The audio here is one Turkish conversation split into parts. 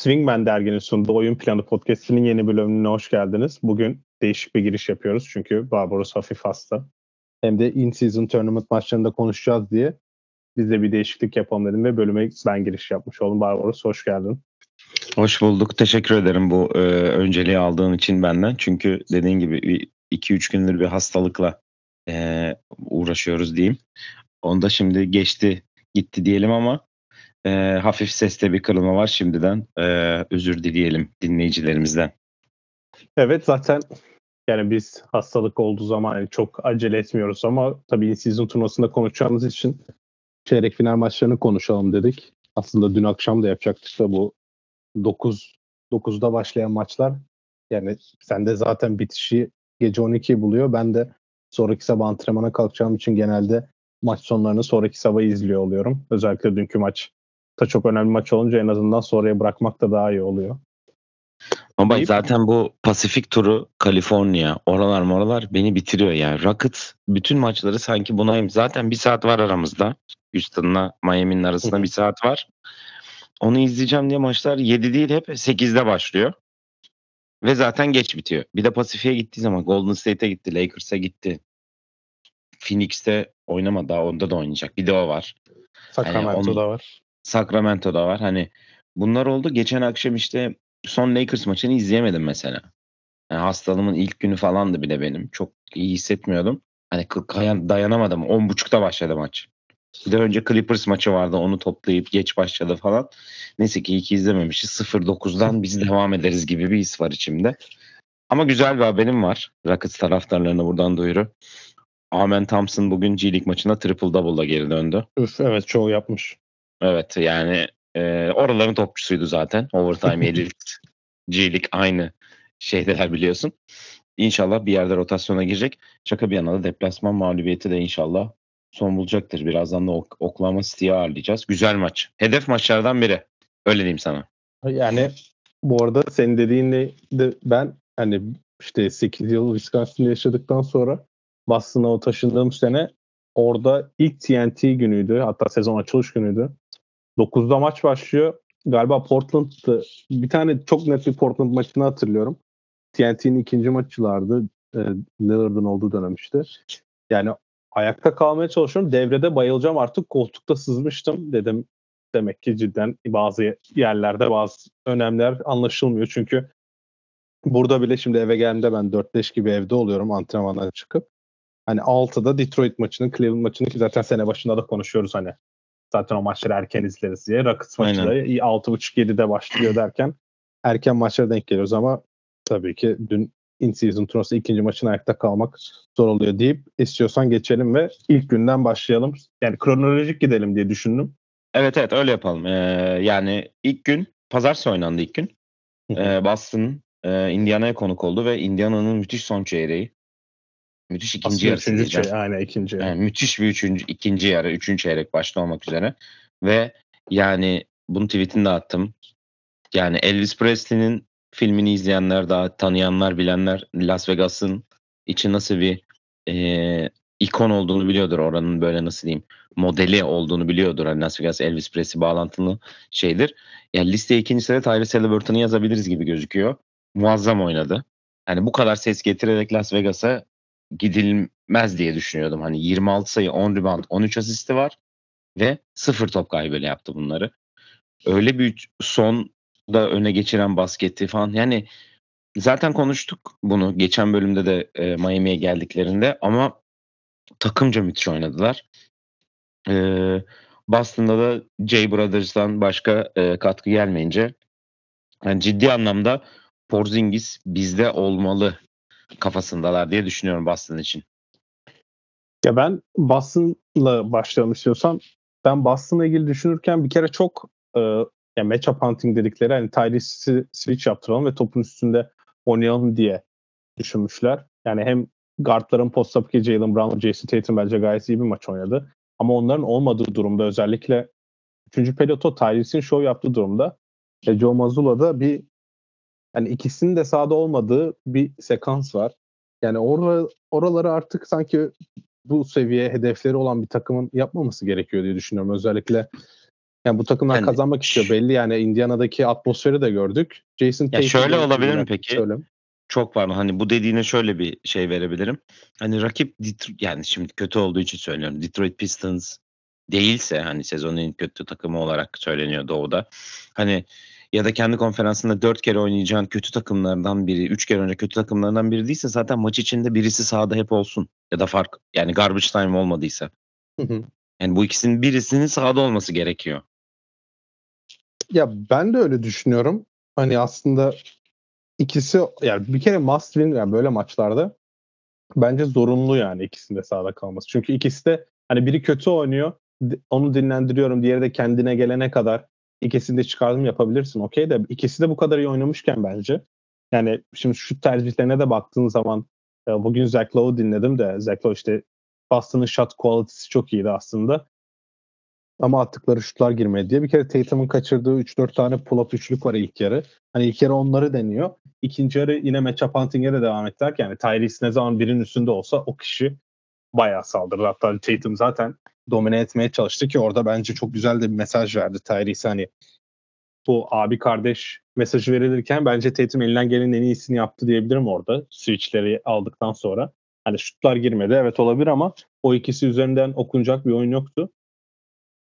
Swingman derginin sunduğu Oyun Planı Podcast'inin yeni bölümüne hoş geldiniz. Bugün değişik bir giriş yapıyoruz çünkü Barbaros hafif hasta. Hem de in-season tournament maçlarında konuşacağız diye biz de bir değişiklik yapalım dedim ve bölüme ben giriş yapmış oldum. Barbaros hoş geldin. Hoş bulduk. Teşekkür ederim bu e, önceliği aldığın için benden. Çünkü dediğin gibi 2-3 gündür bir hastalıkla e, uğraşıyoruz diyeyim. Onda şimdi geçti gitti diyelim ama e, hafif seste bir kırılma var şimdiden. E, özür dileyelim dinleyicilerimizden. Evet zaten yani biz hastalık olduğu zaman yani çok acele etmiyoruz ama tabii season turnuvasında konuşacağımız için çeyrek final maçlarını konuşalım dedik. Aslında dün akşam da yapacaktık da bu 9 9'da başlayan maçlar yani sende zaten bitişi gece 12'yi buluyor. Ben de sonraki sabah antrenmana kalkacağım için genelde maç sonlarını sonraki sabah izliyor oluyorum. Özellikle dünkü maç da çok önemli maç olunca en azından sonraya bırakmak da daha iyi oluyor. Ama bak zaten bu Pasifik turu Kaliforniya oralar moralar beni bitiriyor yani. Rockets bütün maçları sanki buna zaten bir saat var aramızda. Houston'la Miami'nin arasında bir saat var. Onu izleyeceğim diye maçlar 7 değil hep 8'de başlıyor. Ve zaten geç bitiyor. Bir de Pasifik'e gittiği zaman Golden State'e gitti, Lakers'a gitti. Phoenix'te oynamadı daha onda da oynayacak. Bir de o var. Sacramento'da yani var. Sacramento'da var. Hani bunlar oldu. Geçen akşam işte son Lakers maçını izleyemedim mesela. Yani hastalığımın ilk günü falandı bir de benim. Çok iyi hissetmiyordum. Hani dayanamadım. 10.30'da başladı maç. Bir de önce Clippers maçı vardı. Onu toplayıp geç başladı falan. Neyse ki iyi ki izlememişiz. 0-9'dan biz devam ederiz gibi bir his var içimde. Ama güzel bir haberim var. Rockets taraftarlarına buradan duyuru. Amen Thompson bugün G League maçında triple double'la geri döndü. Üf, evet çoğu yapmış. Evet yani e, oraların topçusuydu zaten. Overtime Elite G League aynı şeydeler biliyorsun. İnşallah bir yerde rotasyona girecek. Şaka bir yana da deplasman mağlubiyeti de inşallah son bulacaktır. Birazdan da ok Oklahoma City'yi ağırlayacağız. Güzel maç. Hedef maçlardan biri. Öyle diyeyim sana. Yani bu arada senin dediğinle de ben hani işte 8 yıl Wisconsin'de yaşadıktan sonra Boston'a o taşındığım sene orada ilk TNT günüydü. Hatta sezon açılış günüydü. 9'da maç başlıyor. Galiba Portland'dı. Bir tane çok net bir Portland maçını hatırlıyorum. TNT'nin ikinci maçılardı. E, Lillard'ın olduğu dönem işte. Yani ayakta kalmaya çalışıyorum. Devrede bayılacağım artık koltukta sızmıştım. Dedim demek ki cidden bazı yerlerde bazı önemler anlaşılmıyor. Çünkü burada bile şimdi eve geldiğimde ben 4-5 gibi evde oluyorum antrenmandan çıkıp. Hani 6'da Detroit maçını, Cleveland maçını ki zaten sene başında da konuşuyoruz hani. Zaten o maçları erken izleriz diye. Rockets maçları 6.30-7'de başlıyor derken erken maçlara denk geliyoruz ama tabii ki dün in-season turnuvası ikinci maçın ayakta kalmak zor oluyor deyip istiyorsan geçelim ve ilk günden başlayalım. Yani kronolojik gidelim diye düşündüm. Evet evet öyle yapalım. Ee, yani ilk gün pazartesi oynandı ilk gün. Ee, Boston e, Indiana'ya konuk oldu ve Indiana'nın müthiş son çeyreği. Müthiş ikinci Aslında yarısı. Üçüncü çeyreği, aynen ikinci. Yani müthiş bir üçüncü, ikinci yarı, üçüncü çeyrek başta olmak üzere. Ve yani bunu tweetini de attım. Yani Elvis Presley'nin filmini izleyenler daha tanıyanlar bilenler Las Vegas'ın içi nasıl bir e, ikon olduğunu biliyordur. Oranın böyle nasıl diyeyim modeli olduğunu biliyordur. Hani Las Vegas Elvis Presley bağlantılı şeydir. Yani listeye ikinci sırada Tyrese Halliburton'u yazabiliriz gibi gözüküyor. Muazzam oynadı. Yani bu kadar ses getirerek Las Vegas'a gidilmez diye düşünüyordum. Hani 26 sayı, 10 rebound, 13 asisti var ve sıfır top kaybıyla yaptı bunları. Öyle bir son da öne geçiren basketi falan. Yani zaten konuştuk bunu geçen bölümde de e, Miami'ye geldiklerinde ama takımca müthiş oynadılar. E, Boston'da da Jay Brothers'tan başka e, katkı gelmeyince yani ciddi anlamda Porzingis bizde olmalı kafasındalar diye düşünüyorum Boston için. Ya ben Boston'la başlayalım istiyorsan. Ben Boston'la ilgili düşünürken bir kere çok e, yani matchup hunting dedikleri hani Tyrese'i switch yaptıralım ve topun üstünde oynayalım diye düşünmüşler. Yani hem guardların post up ki Jalen Brown Jason Tatum bence gayet iyi bir maç oynadı. Ama onların olmadığı durumda özellikle 3. periyotta Tyrese'in show yaptığı durumda e, Joe Mazzulla'da bir yani ikisinin de sahada olmadığı bir sekans var. Yani or oraları artık sanki bu seviye hedefleri olan bir takımın yapmaması gerekiyor diye düşünüyorum. Özellikle Yani bu takımlar Yani- kazanmak istiyor belli yani Indiana'daki atmosferi de gördük. Jason Ya şöyle olabilir mi peki? Söyle. Çok pardon hani bu dediğine şöyle bir şey verebilirim. Hani rakip yani şimdi kötü olduğu için söylüyorum. Detroit Pistons değilse hani sezonun en kötü takımı olarak söyleniyor doğuda. Hani ya da kendi konferansında dört kere oynayacağın kötü takımlardan biri, üç kere önce kötü takımlardan biri değilse zaten maç içinde birisi sahada hep olsun. Ya da fark yani garbage time olmadıysa. Hı hı. Yani bu ikisinin birisinin sahada olması gerekiyor. Ya ben de öyle düşünüyorum. Hani aslında ikisi yani bir kere must win yani böyle maçlarda bence zorunlu yani ikisinde sahada kalması. Çünkü ikisi de hani biri kötü oynuyor onu dinlendiriyorum diğeri de kendine gelene kadar ikisini de çıkardım yapabilirsin okey de ikisi de bu kadar iyi oynamışken bence yani şimdi şu tercihlerine de baktığın zaman e, bugün Zach Lowe'u dinledim de Zach Lowe işte Boston'ın shot quality'si çok iyiydi aslında. Ama attıkları şutlar girmedi diye. Bir kere Tatum'un kaçırdığı 3-4 tane pull-up üçlük var ilk yarı. Hani ilk yarı onları deniyor. İkinci yarı yine matchup hunting'e de devam ettiler. Yani Tyrese ne zaman birinin üstünde olsa o kişi bayağı saldırdı. Hatta Tatum zaten domine etmeye çalıştı ki orada bence çok güzel de bir mesaj verdi Tyrese. Hani bu abi kardeş mesajı verilirken bence Tatum elinden gelenin en iyisini yaptı diyebilirim orada. Switchleri aldıktan sonra. Hani şutlar girmedi evet olabilir ama o ikisi üzerinden okunacak bir oyun yoktu.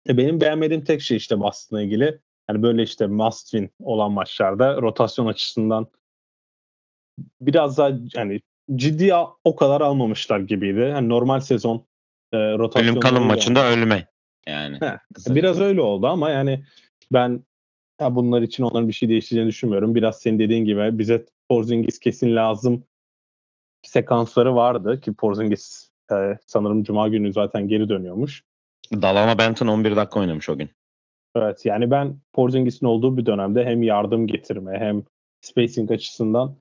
E benim beğenmediğim tek şey işte Boston'la ilgili. Yani böyle işte must win olan maçlarda rotasyon açısından biraz daha hani ciddi a- o kadar almamışlar gibiydi. Hani normal sezon e, rotasyon Ölüm kalım maçında ölme. Yani. He. Biraz öyle oldu ama yani ben ya bunlar için onların bir şey değişeceğini düşünmüyorum. Biraz senin dediğin gibi bize Porzingis kesin lazım sekansları vardı ki Porzingis e, sanırım Cuma günü zaten geri dönüyormuş. Dalama Benton 11 dakika oynamış o gün. Evet yani ben Porzingis'in olduğu bir dönemde hem yardım getirme hem spacing açısından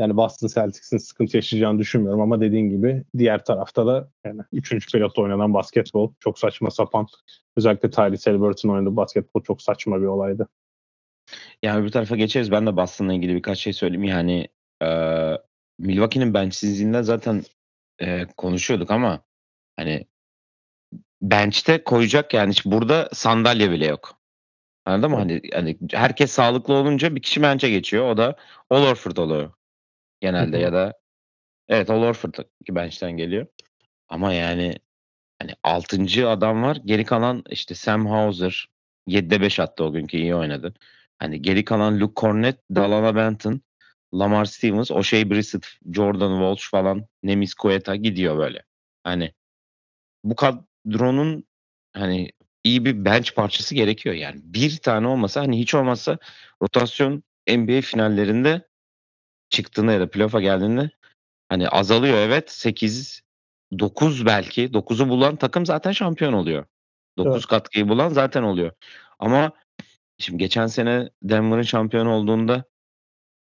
yani Boston Celtics'in sıkıntı yaşayacağını düşünmüyorum ama dediğin gibi diğer tarafta da yani 3. periyotta oynanan basketbol çok saçma sapan. Özellikle Tyrese Haliburton oynadığı basketbol çok saçma bir olaydı. Yani bir tarafa geçeriz. Ben de Boston'la ilgili birkaç şey söyleyeyim. Yani e, Milwaukee'nin benchsizliğinden zaten e, konuşuyorduk ama hani bench'te koyacak yani işte burada sandalye bile yok. Anladın mı? Hani, hani herkes sağlıklı olunca bir kişi bench'e geçiyor. O da Al Horford oluyor. Genelde ya da evet Al Horford ki bench'ten geliyor. Ama yani hani 6. adam var. Geri kalan işte Sam Hauser 7'de 5 attı o günkü iyi oynadı. Hani geri kalan Luke Cornett, Dalana Benton, Lamar Stevens, O'Shea Brissett, Jordan Walsh falan, Nemis Koeta gidiyor böyle. Hani bu kadronun hani iyi bir bench parçası gerekiyor yani. Bir tane olmasa hani hiç olmazsa rotasyon NBA finallerinde çıktığında ya da playoff'a geldiğinde hani azalıyor evet 8 9 belki 9'u bulan takım zaten şampiyon oluyor. 9 Evet. katkıyı bulan zaten oluyor. Ama şimdi geçen sene Denver'ın şampiyon olduğunda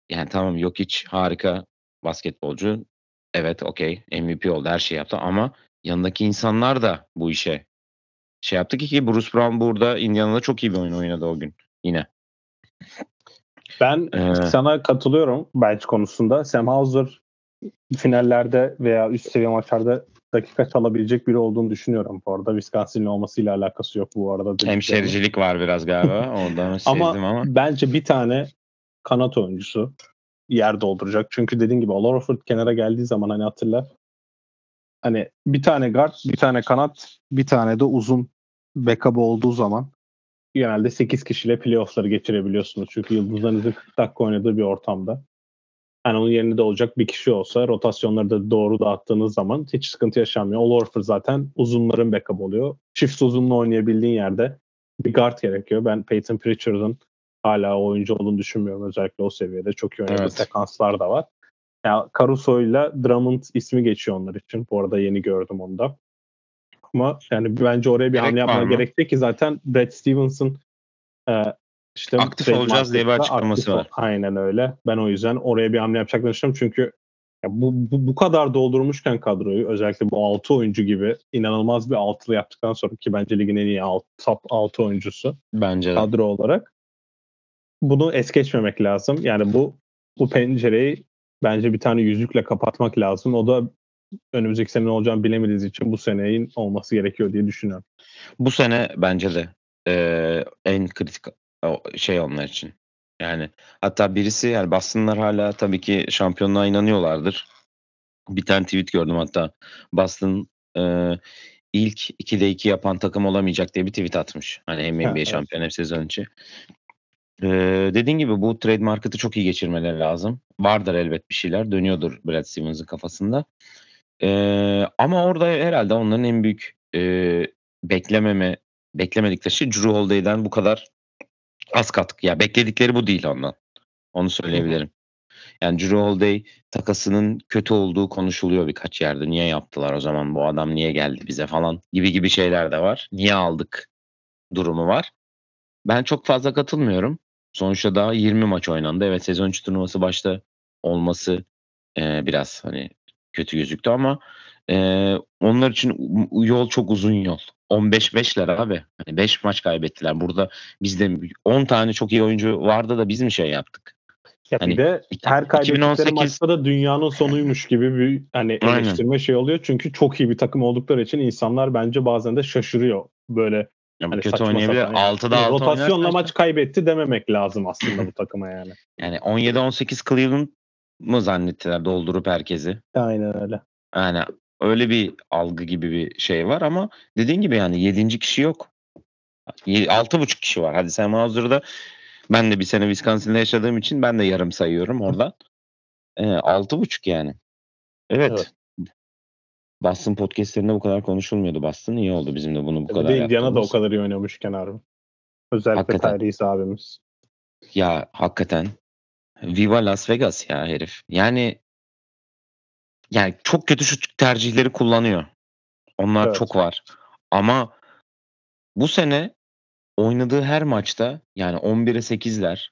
yani tamam yok hiç harika basketbolcu. Evet okey MVP oldu her şey yaptı ama yanındaki insanlar da bu işe şey yaptı ki ki Bruce Brown burada Indiana'da çok iyi bir oyun oynadı o gün yine. Ben Ee, sana katılıyorum bench konusunda. Sam Hauser finallerde veya üst seviye maçlarda dakika çalabilecek biri olduğunu düşünüyorum bu arada. Wisconsin'li olmasıyla alakası yok bu arada. hemşericilik var biraz galiba. Ondan Ama, ama. bence bir tane kanat oyuncusu yer dolduracak. Çünkü dediğin gibi Al Horford kenara geldiği zaman hani hatırla hani bir tane guard, bir tane kanat, bir tane de uzun backup olduğu zaman genelde 8 kişiyle playoff'ları geçirebiliyorsunuz. Çünkü yıldızlarınızın 40 dakika oynadığı bir ortamda. Hani onun yerinde olacak bir kişi olsa rotasyonları da doğru dağıttığınız zaman hiç sıkıntı yaşanmıyor. Al Horford zaten uzunların backup oluyor. Çift uzunla oynayabildiğin yerde bir guard gerekiyor. Ben Peyton Pritchard'ın hala oyuncu olduğunu düşünmüyorum. Özellikle o seviyede çok iyi oynadığı Evet. sekanslar da var. Ya Caruso ile Drummond ismi geçiyor onlar için. Bu arada yeni gördüm onu da. Ama yani bence oraya bir Gerek hamle yapmaya gerekti ki zaten Brad Stevens'ın e, işte Aktif olacağız diye bir açıklaması aktif var. Aynen öyle. Ben o yüzden oraya bir hamle yapacaklarını düşünüyorum. Çünkü ya bu, bu, bu kadar doldurmuşken kadroyu özellikle bu 6 oyuncu gibi inanılmaz bir altılı yaptıktan sonra ki bence ligin en iyi alt, top 6 oyuncusu Bence de. kadro olarak bunu es geçmemek lazım. Yani bu bu pencereyi bence bir tane yüzükle kapatmak lazım. O da önümüzdeki sene ne olacağını bilemediğiniz için bu seneyin olması gerekiyor diye düşünüyorum. Bu sene bence de Ee, en kritik şey onlar için. Yani hatta birisi yani Boston'lar hala tabii ki şampiyonluğa inanıyorlardır. Bir tane tweet gördüm hatta Boston e, ilk 2'de 2 yapan takım olamayacak diye bir tweet atmış. Hani hem NBA evet. şampiyon hem sezon içi. Ee, dediğin gibi bu trade market'ı çok iyi geçirmeleri lazım. Vardır elbet bir şeyler. Dönüyordur Brad Stevens'ın kafasında. Ee, ama orada herhalde onların en büyük e, beklememe beklemedikleri şey Drew Holiday'den bu kadar az katkı. Ya bekledikleri bu değil ondan. Onu söyleyebilirim. Yani Drew Holiday takasının kötü olduğu konuşuluyor birkaç yerde. Niye yaptılar o zaman bu adam niye geldi bize falan gibi gibi şeyler de var. Niye aldık durumu var. Ben çok fazla katılmıyorum. Sonuçta daha 20 maç oynandı. Evet sezon içi turnuvası başta olması e, biraz hani kötü gözüktü ama e, onlar için yol çok uzun yol. 15-5'ler abi. Hani 5 maç kaybettiler. Burada bizde 10 tane çok iyi oyuncu vardı da biz mi şey yaptık? Ya Hani bir de her kaybettikleri 2018 maçta da dünyanın sonuymuş gibi bir hani Aynen. eleştirme şey oluyor. Çünkü çok iyi bir takım oldukları için insanlar bence bazen de şaşırıyor. Böyle Ya hani kötü oynayabilir. yani. 6'da Yani 6 rotasyonla maç kaybetti dememek lazım aslında bu takıma yani. yani 17-18 Cleveland mı zannettiler doldurup herkesi? Aynen öyle. Yani öyle bir algı gibi bir şey var ama dediğin gibi yani 7. kişi yok. 6,5 kişi var. Hadi Sam Hauser'da ben de bir sene Wisconsin'da yaşadığım için ben de yarım sayıyorum oradan. Ee, 6,5 yani. Evet. Evet. Boston podcastlerinde bu kadar konuşulmuyordu. Boston iyi oldu bizim de bunu bu kadar de Indiana da o yaptığımız. kadar iyi oynamışken harbi. Özellikle Hakikaten. Tyrese abimiz. Ya hakikaten Viva Las Vegas ya herif. Yani yani çok kötü şut tercihleri kullanıyor. Onlar Evet. çok var. Ama bu sene oynadığı her maçta yani 11'e 8'ler.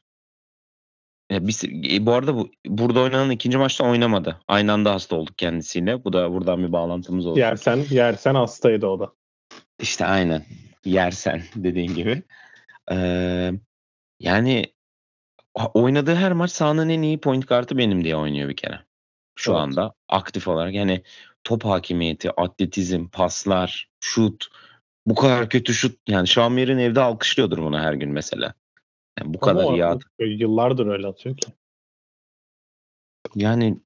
Ya biz, e, bu arada bu burada oynanan ikinci maçta oynamadı. Aynı anda hasta olduk kendisiyle. Bu da buradan bir bağlantımız oldu. Yersen, yersen hastaydı o da. İşte aynen. Yersen dediğin gibi. Ee, yani oynadığı her maç sahanın en iyi point kartı benim diye oynuyor bir kere. Şu Evet. anda aktif olarak yani top hakimiyeti, atletizm, paslar, şut. Bu kadar kötü şut yani Şamir'in evde alkışlıyordur bunu her gün mesela. Yani bu Ama kadar iyi at. Yıllardır öyle atıyor ki. Yani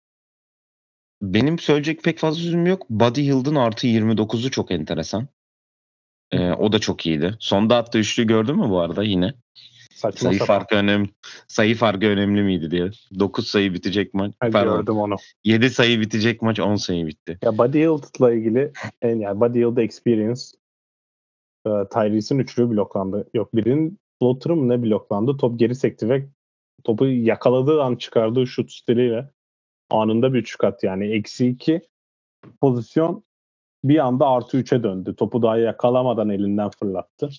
benim söyleyecek pek fazla sözüm yok. Buddy Hield'ın artı 29'u çok enteresan. Ee, o da çok iyiydi. Sonda attığı üçlü gördün mü bu arada yine? Saçma Sayı sapan. farkı önemli. Sayı farkı önemli miydi diye. 9 sayı bitecek maç. Pardon. gördüm onu. 7 sayı bitecek maç 10 sayı bitti. Ya Buddy Hield'la ilgili en yani Buddy Hield Experience e, Tyrese'in üçlü bloklandı. Yok birinin floater'ı mı ne bloklandı? Top geri sekti ve topu yakaladığı an çıkardığı şut stiliyle anında bir üçlük attı. Yani eksi iki pozisyon bir anda artı üçe döndü. Topu daha yakalamadan elinden fırlattı.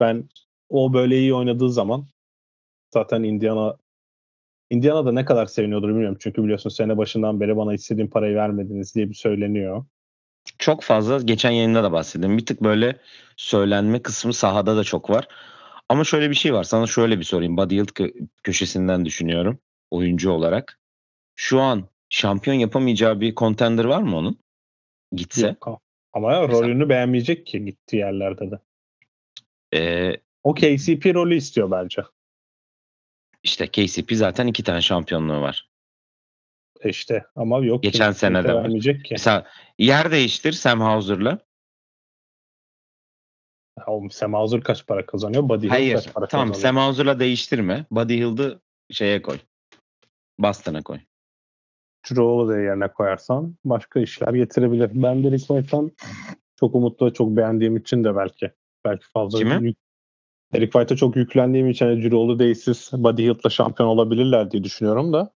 Ben o böyle iyi oynadığı zaman zaten Indiana Indiana'da ne kadar seviniyordur bilmiyorum. Çünkü biliyorsun sene başından beri bana istediğim parayı vermediniz diye bir söyleniyor. Çok fazla geçen yayında da bahsettim. Bir tık böyle söylenme kısmı sahada da çok var. Ama şöyle bir şey var. Sana şöyle bir sorayım. Buddy Hield kö- köşesinden düşünüyorum. Oyuncu olarak. Şu an şampiyon yapamayacağı bir contender var mı onun? Gitse. Yok. Ama rolünü beğenmeyecek ki gittiği yerlerde de. Ee, O KCP rolü istiyor bence. işte KCP zaten iki tane şampiyonluğu var. E İşte ama yok. Geçen sene de var. ki. Mesela yer değiştir Sam Hauser'la. Ya O Sam Hauser kaç para kazanıyor? Buddy Hield Hayır. kaç para Tamam kazanıyor? Sam Hauser'la değiştirme. Buddy Hield'ı şeye koy. Boston'a koy. Drew Holiday yerine koyarsan başka işler getirebilir. Ben Derek White'tan çok umutlu ve çok beğendiğim için de belki. Belki fazla Kimi? yük- Derek White'a çok yüklendiğim için hani Drew Holiday'siz Buddy Hield'la şampiyon olabilirler diye düşünüyorum da.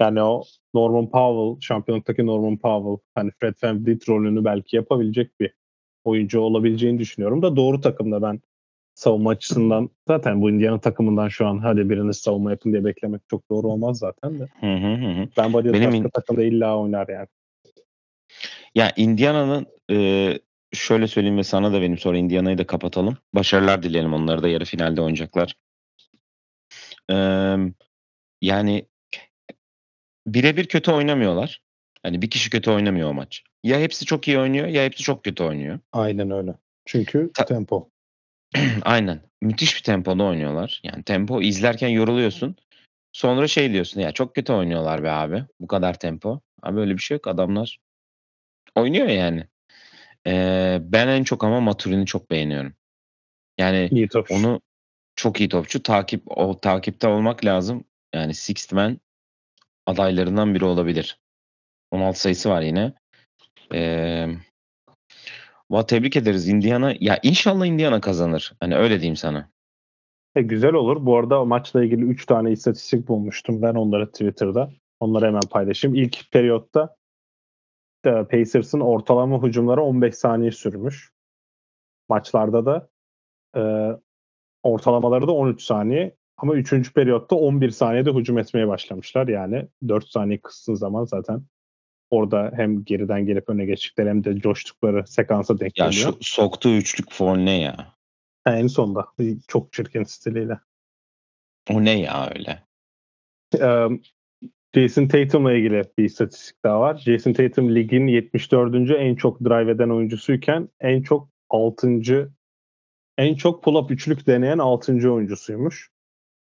Yani o Norman Powell, şampiyonluktaki Norman Powell, hani Fred VanVleet rolünü belki yapabilecek bir oyuncu olabileceğini düşünüyorum da doğru takımda ben savunma açısından zaten bu Indiana takımından şu an hadi biriniz savunma yapın diye beklemek çok doğru olmaz zaten de. Hı hı hı. hı. Ben Buddy Benim başka in- takımda illa oynar yani. Ya Indiana'nın e, şöyle söyleyeyim ve sana da benim sonra Indiana'yı da kapatalım. Başarılar dileyelim. Onları da yarı finalde oynayacaklar. E, yani birebir kötü oynamıyorlar. Hani bir kişi kötü oynamıyor o maç. Ya hepsi çok iyi oynuyor ya hepsi çok kötü oynuyor. Aynen öyle. Çünkü Ta- tempo. Aynen. Müthiş bir tempoda oynuyorlar. Yani tempo izlerken yoruluyorsun. Sonra şey diyorsun ya çok kötü oynuyorlar be abi. Bu kadar tempo. Abi öyle bir şey yok. Adamlar oynuyor yani. Ee, ben en çok ama Maturin'i çok beğeniyorum. Yani İyi topçu. onu çok iyi topçu. Takip o takipte olmak lazım. Yani Sixth Man adaylarından biri olabilir. 16 sayısı var yine. Ee, va tebrik ederiz Indiana. Ya inşallah Indiana kazanır. Hani öyle diyeyim sana. E, güzel olur. Bu arada o maçla ilgili 3 tane istatistik bulmuştum ben onları Twitter'da. Onları hemen paylaşayım. İlk periyotta Pacers'ın ortalama hücumları 15 saniye sürmüş. Maçlarda da e, ortalamaları da 13 saniye. Ama 3. periyotta 11 saniyede hücum etmeye başlamışlar. Yani 4 saniye kıstığın zaman zaten orada hem geriden gelip öne geçtikleri hem de coştukları sekansa denk Ya geliyor. şu soktuğu üçlük foul ne ya? Ha, en sonda çok çirkin stiliyle. O ne ya öyle? Ee, Jason Tatum'la ilgili bir istatistik daha var. Jason Tatum ligin 74. en çok drive eden oyuncusuyken en çok 6. en çok pull-up üçlük deneyen 6. oyuncusuymuş.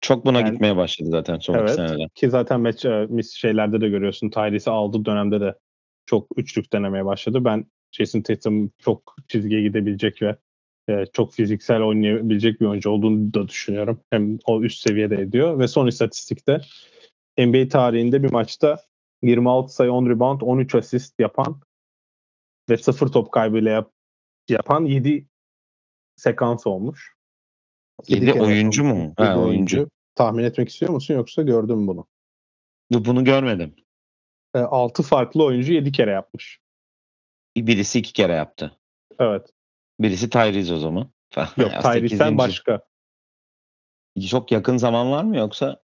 Çok buna Yani- gitmeye başladı zaten son Evet. senede. Ki zaten maç e, mis şeylerde de görüyorsun. Tyrese aldığı dönemde de çok üçlük denemeye başladı. Ben Jason Tatum çok çizgiye gidebilecek ve e, çok fiziksel oynayabilecek bir oyuncu olduğunu da düşünüyorum. Hem o üst seviyede ediyor ve son istatistikte NBA tarihinde bir maçta 26 sayı 10 rebound 13 asist yapan ve 0 top kaybıyla yap, yapan 7 sekans olmuş. Yedi kere oyuncu yapılmış. mu? Yedi Ha, oyuncu. Tahmin etmek istiyor musun yoksa gördün mü bunu? Bu- Bunu görmedim. 6 farklı oyuncu 7 kere yapmış. Birisi iki kere yaptı. Evet. Birisi Tyrese o zaman. Yok Tyrese'den başka. Çok yakın zaman var mı yoksa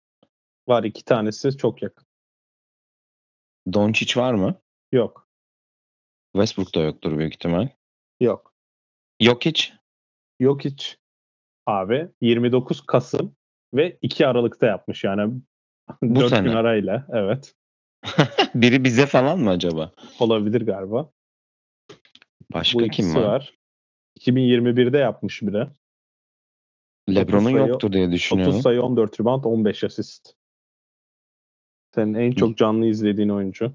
Var iki tanesi çok yakın. Doncic var mı? Yok. Westbrook da yoktur büyük ihtimal. Yok. Jokic Yok hiç. Abi 29 Kasım ve 2 Aralık'ta yapmış yani. Bu 4 sene. gün arayla. Evet. biri bize falan mı acaba? Olabilir galiba. Başka Bu kim var? var. 2021'de yapmış bir de. LeBron'un 30 sayı- yoktur diye düşünüyorum. 30 sayı 14 rebound 15 asist. Senin en çok canlı izlediğin oyuncu.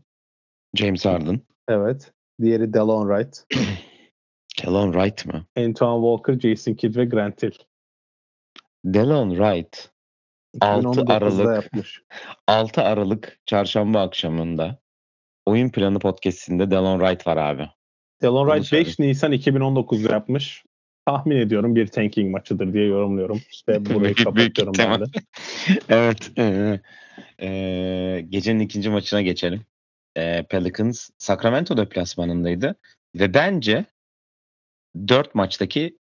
James Harden. Evet. Diğeri Delon Wright. Delon Wright mı? Antoine Walker, Jason Kidd ve Grant Hill. Delon Wright 6 2019'da Aralık yapmış. 6 Aralık çarşamba akşamında Oyun Planı podcast'inde Delon Wright var abi. Delon Bunu Wright 5 Nisan 2019'da yapmış. Tahmin ediyorum bir tanking maçıdır diye yorumluyorum. Ve burayı Büyük- büyük kapatıyorum ben de. evet. e, e, gecenin ikinci maçına geçelim. E, Pelicans Sacramento deplasmanındaydı. Ve bence 4 maçtaki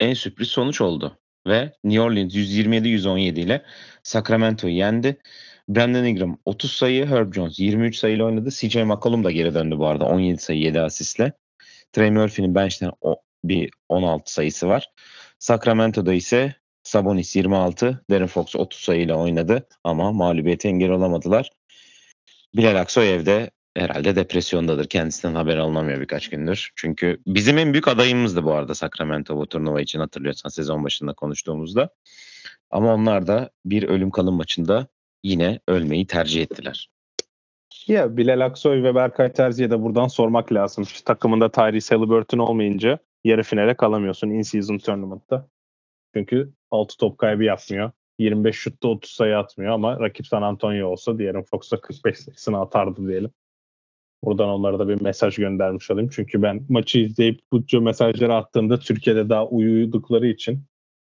en sürpriz sonuç oldu. Ve New Orleans 127-117 ile Sacramento'yu yendi. Brandon Ingram 30 sayı, Herb Jones 23 sayıyla oynadı. CJ McCollum da geri döndü bu arada 17 sayı 7 asistle. Trey Murphy'nin bench'ten o, bir 16 sayısı var. Sacramento'da ise Sabonis 26, Darren Fox 30 sayıyla oynadı ama mağlubiyete engel olamadılar. Bilal Aksoy evde herhalde depresyondadır. Kendisinden haber alınamıyor birkaç gündür. Çünkü bizim en büyük adayımızdı bu arada Sacramento bu turnuva için hatırlıyorsan sezon başında konuştuğumuzda. Ama onlar da bir ölüm kalım maçında yine ölmeyi tercih ettiler. Ya Bilal Aksoy ve Berkay Terzi'ye de buradan sormak lazım. İşte takımında Tyrese Halliburton olmayınca yarı finale kalamıyorsun in-season tournament'ta. Çünkü 6 top kaybı yapmıyor. 25 şutta 30 sayı atmıyor ama rakip San Antonio olsa diğerin Fox'a 45 sayısını atardı diyelim. Buradan onlara da bir mesaj göndermiş olayım. Çünkü ben maçı izleyip bu mesajları attığımda Türkiye'de daha uyudukları için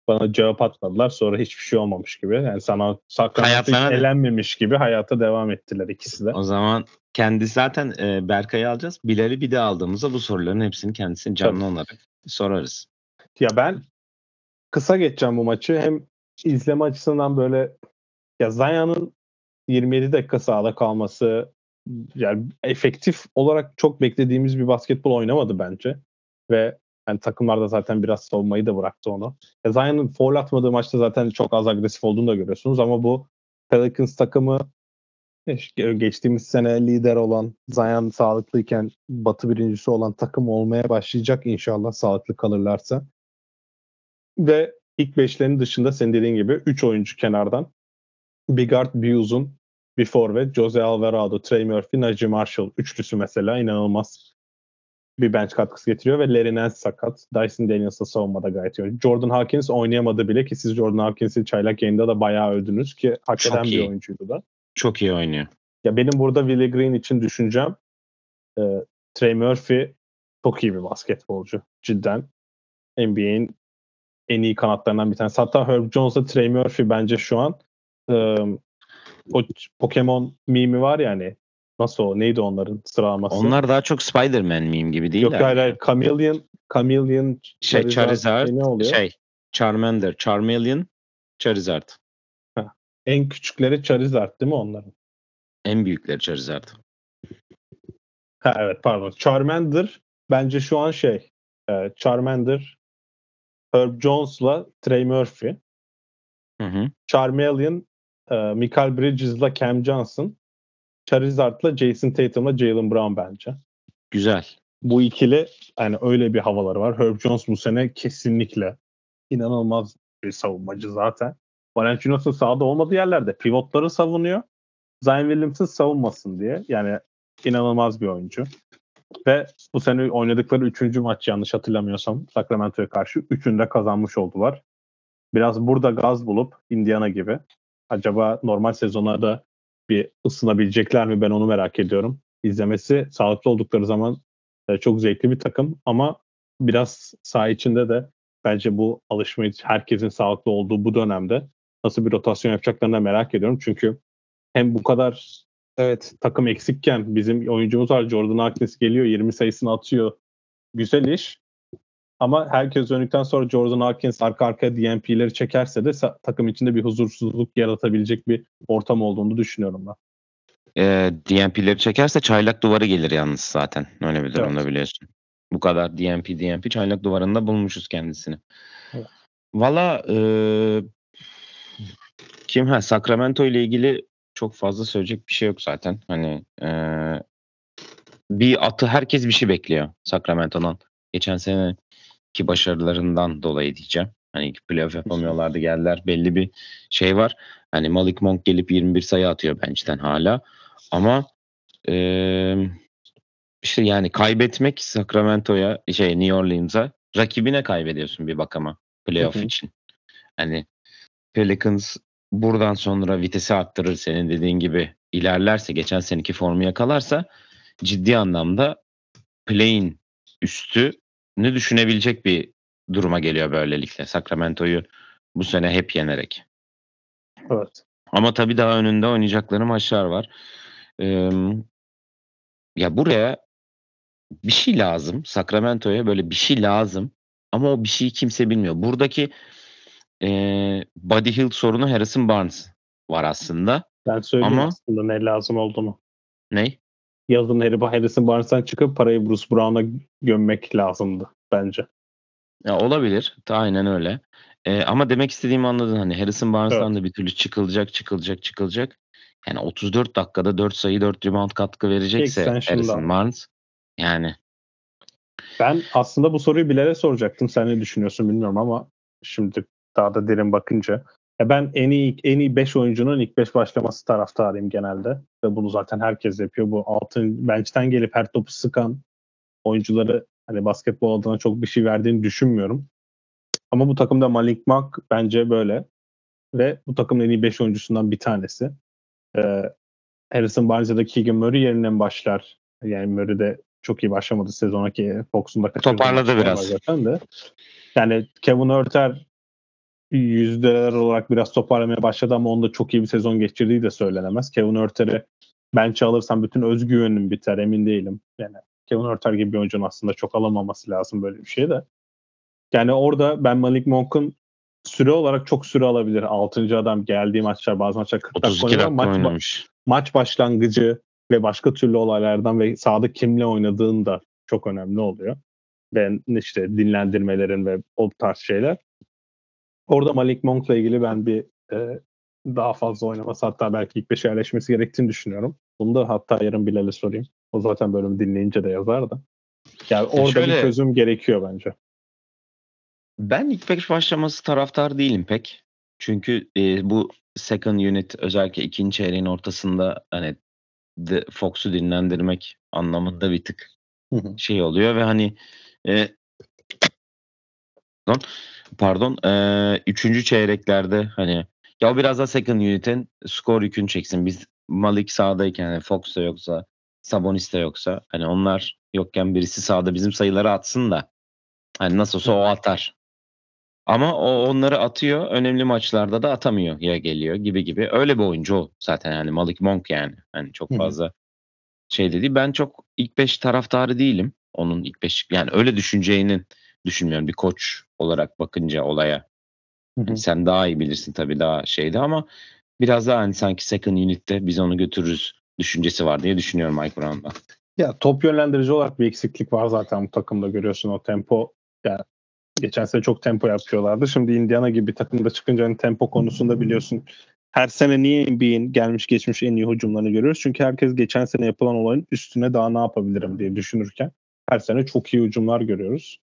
bana cevap atmadılar. Sonra hiçbir şey olmamış gibi. Yani sana Sacramento elenmemiş gibi hayata devam ettiler ikisi de. O zaman kendi zaten e, Berkay'ı alacağız. Bilal'i bir de aldığımızda bu soruların hepsini kendisine canlı Tabii. olarak sorarız. Ya ben kısa geçeceğim bu maçı. Hem izleme açısından böyle ya Zion'ın 27 dakika sahada kalması yani efektif olarak çok beklediğimiz bir basketbol oynamadı bence. Ve yani takımlar da zaten biraz savunmayı da bıraktı onu. Ya Zion'ın foul atmadığı maçta zaten çok az agresif olduğunu da görüyorsunuz ama bu Pelicans takımı işte geçtiğimiz sene lider olan Zion sağlıklıyken batı birincisi olan takım olmaya başlayacak inşallah sağlıklı kalırlarsa. Ve ilk beşlerin dışında senin dediğin gibi 3 oyuncu kenardan. Bir guard, bir uzun, bir forvet. Jose Alvarado, Trey Murphy, Najee Marshall üçlüsü mesela inanılmaz bir bench katkısı getiriyor ve Larry Nance sakat. Dyson Daniels da savunmada gayet iyi. Jordan Hawkins oynayamadı bile ki siz Jordan Hawkins'i çaylak yayında da bayağı övdünüz ki hak eden bir oyuncuydu da. Çok iyi oynuyor. Ya benim burada Willie Green için düşüncem e, Trey Murphy çok iyi bir basketbolcu. Cidden NBA'in en iyi kanatlarından bir tanesi. Hatta Herb Jones'la Trey Murphy bence şu an e, o Pokemon mimi var ya hani nasıl o? Neydi onların sıralaması? Onlar daha çok Spider-Man miyim gibi değil Yok hayır hayır. Chameleon, Chameleon Şey Charizard, ne oluyor? şey Charmander, Charmeleon, Charizard. En küçükleri Charizard değil mi onların? En büyükleri Charizard. Ha evet pardon. Charmander bence şu an şey e, Charmander Herb Jones'la Trey Murphy. Hı hı. Charmeleon e, Michael Bridges'la Cam Johnson. Charizard'la Jason Tatum'la Jalen Brown bence. Güzel. Bu ikili yani öyle bir havaları var. Herb Jones bu sene kesinlikle inanılmaz bir savunmacı zaten. Valanciunas da sahada olmadığı yerlerde pivotları savunuyor. Zion Williamson savunmasın diye. Yani inanılmaz bir oyuncu. Ve bu sene oynadıkları üçüncü maç yanlış hatırlamıyorsam Sacramento'ya karşı üçünde kazanmış oldular. Biraz burada gaz bulup Indiana gibi acaba normal sezonlarda bir ısınabilecekler mi ben onu merak ediyorum. İzlemesi sağlıklı oldukları zaman e, çok zevkli bir takım ama biraz saha içinde de bence bu alışmayı herkesin sağlıklı olduğu bu dönemde nasıl bir rotasyon yapacaklarını merak ediyorum. Çünkü hem bu kadar evet takım eksikken bizim oyuncumuz var Jordan Hawkins geliyor 20 sayısını atıyor. Güzel iş. Ama herkes döndükten sonra Jordan Hawkins arka arkaya DNP'leri çekerse de takım içinde bir huzursuzluk yaratabilecek bir ortam olduğunu düşünüyorum ben. Ee, DNP'leri çekerse çaylak duvarı gelir yalnız zaten. Öyle bir durumda Evet. biliyorsun. Bu kadar DNP DNP çaylak duvarında bulmuşuz kendisini. Evet. Valla e, kim ha Sacramento ile ilgili çok fazla söyleyecek bir şey yok zaten. Hani e, bir atı herkes bir şey bekliyor Sacramento'dan. Geçen seneki başarılarından dolayı diyeceğim. Hani playoff yapamıyorlardı geldiler. Belli bir şey var. Hani Malik Monk gelip 21 sayı atıyor bench'ten hala. Ama eee, işte yani kaybetmek Sacramento'ya şey New Orleans'a rakibine kaybediyorsun bir bakama playoff için. Hani Pelicans buradan sonra vitesi arttırır senin dediğin gibi ilerlerse geçen seneki formu yakalarsa ciddi anlamda play'in üstü ne düşünebilecek bir duruma geliyor böylelikle Sacramento'yu bu sene hep yenerek. Evet. Ama tabii daha önünde oynayacakları maçlar var. Ee, ya buraya bir şey lazım. Sacramento'ya böyle bir şey lazım. Ama o bir şeyi kimse bilmiyor. Buradaki ee, Buddy Hield sorunu Harrison Barnes var aslında. Ben söyleyeyim Ama- aslında ne lazım olduğunu. Ne? Yazın Harry Harrison Barnes'tan çıkıp parayı Bruce Brown'a gömmek lazımdı bence. Ya olabilir. Aynen öyle. Ee, ama demek istediğimi anladın. Hani Harrison Barnes'tan Evet. da bir türlü çıkılacak, çıkılacak, çıkılacak. Yani 34 dakikada 4 sayı 4 rebound katkı verecekse. Harrison Barnes yani Ben aslında bu soruyu Bilal'e soracaktım. Sen ne düşünüyorsun bilmiyorum ama şimdi daha da derin bakınca. Ya ben en iyi en iyi 5 oyuncunun ilk 5 başlaması taraftarıyım genelde. Ve bunu zaten herkes yapıyor. Bu altın bench'ten gelip her topu sıkan oyuncuları hani basketbol adına çok bir şey verdiğini düşünmüyorum. Ama bu takımda Malik Monk bence böyle. Ve bu takımın en iyi 5 oyuncusundan bir tanesi. Ee, Harrison Barnes ya da Keegan Murray yerine mi başlar? Yani Murray de çok iyi başlamadı sezonaki Fox'un da kaçırdığı Toparladı biraz. Zaten de. Yani Kevin Örter yüzdeler olarak biraz toparlamaya başladı ama onda çok iyi bir sezon geçirdiği de söylenemez. Kevin Örter'i bench'e alırsam bütün özgüvenim biter emin değilim. Yani Kevin Örter gibi bir oyuncunun aslında çok alamaması lazım böyle bir şey de. Yani orada ben Malik Monk'un süre olarak çok süre alabilir. 6. adam geldiği maçlar bazı maçlar 40 dakika 32 oynuyor dakika maç, oynamış. maç başlangıcı ve başka türlü olaylardan ve sahada kimle oynadığın da çok önemli oluyor. Ve işte dinlendirmelerin ve o tarz şeyler. Orada Malik Monk'la ilgili ben bir e, daha fazla oynaması hatta belki ilk beşe yerleşmesi gerektiğini düşünüyorum. Bunu da hatta yarın Bilal'e sorayım. O zaten bölümü dinleyince de yazar da. Yani orada şöyle- bir çözüm gerekiyor bence. Ben ilk beş başlaması taraftar değilim pek. Çünkü e, bu second unit özellikle ikinci çeyreğin ortasında hani The Fox'u dinlendirmek anlamında bir tık şey oluyor ve hani e, pardon, e, üçüncü çeyreklerde hani ya biraz da second unit'in skor yükünü çeksin. Biz Malik sağdayken hani Fox da yoksa Sabonis de yoksa hani onlar yokken birisi sağda bizim sayıları atsın da hani nasıl olsa o atar. Ama o onları atıyor. Önemli maçlarda da atamıyor ya geliyor gibi gibi. Öyle bir oyuncu o zaten yani Malik Monk yani. Hani çok fazla şey dedi. Ben çok ilk 5 taraftarı değilim. Onun ilk 5 yani öyle düşüneceğinin düşünmüyorum bir koç olarak bakınca olaya. Hı hı. Yani sen daha iyi bilirsin tabii daha şeydi ama biraz daha hani sanki second unit'te biz onu götürürüz düşüncesi var diye düşünüyorum Mike Brown'da. Ya top yönlendirici olarak bir eksiklik var zaten bu takımda görüyorsun o tempo. Yani geçen sene çok tempo yapıyorlardı. Şimdi Indiana gibi bir takımda çıkınca hani tempo konusunda biliyorsun her sene niye NBA'in gelmiş geçmiş en iyi hücumlarını görüyoruz? Çünkü herkes geçen sene yapılan olayın üstüne daha ne yapabilirim diye düşünürken her sene çok iyi hücumlar görüyoruz.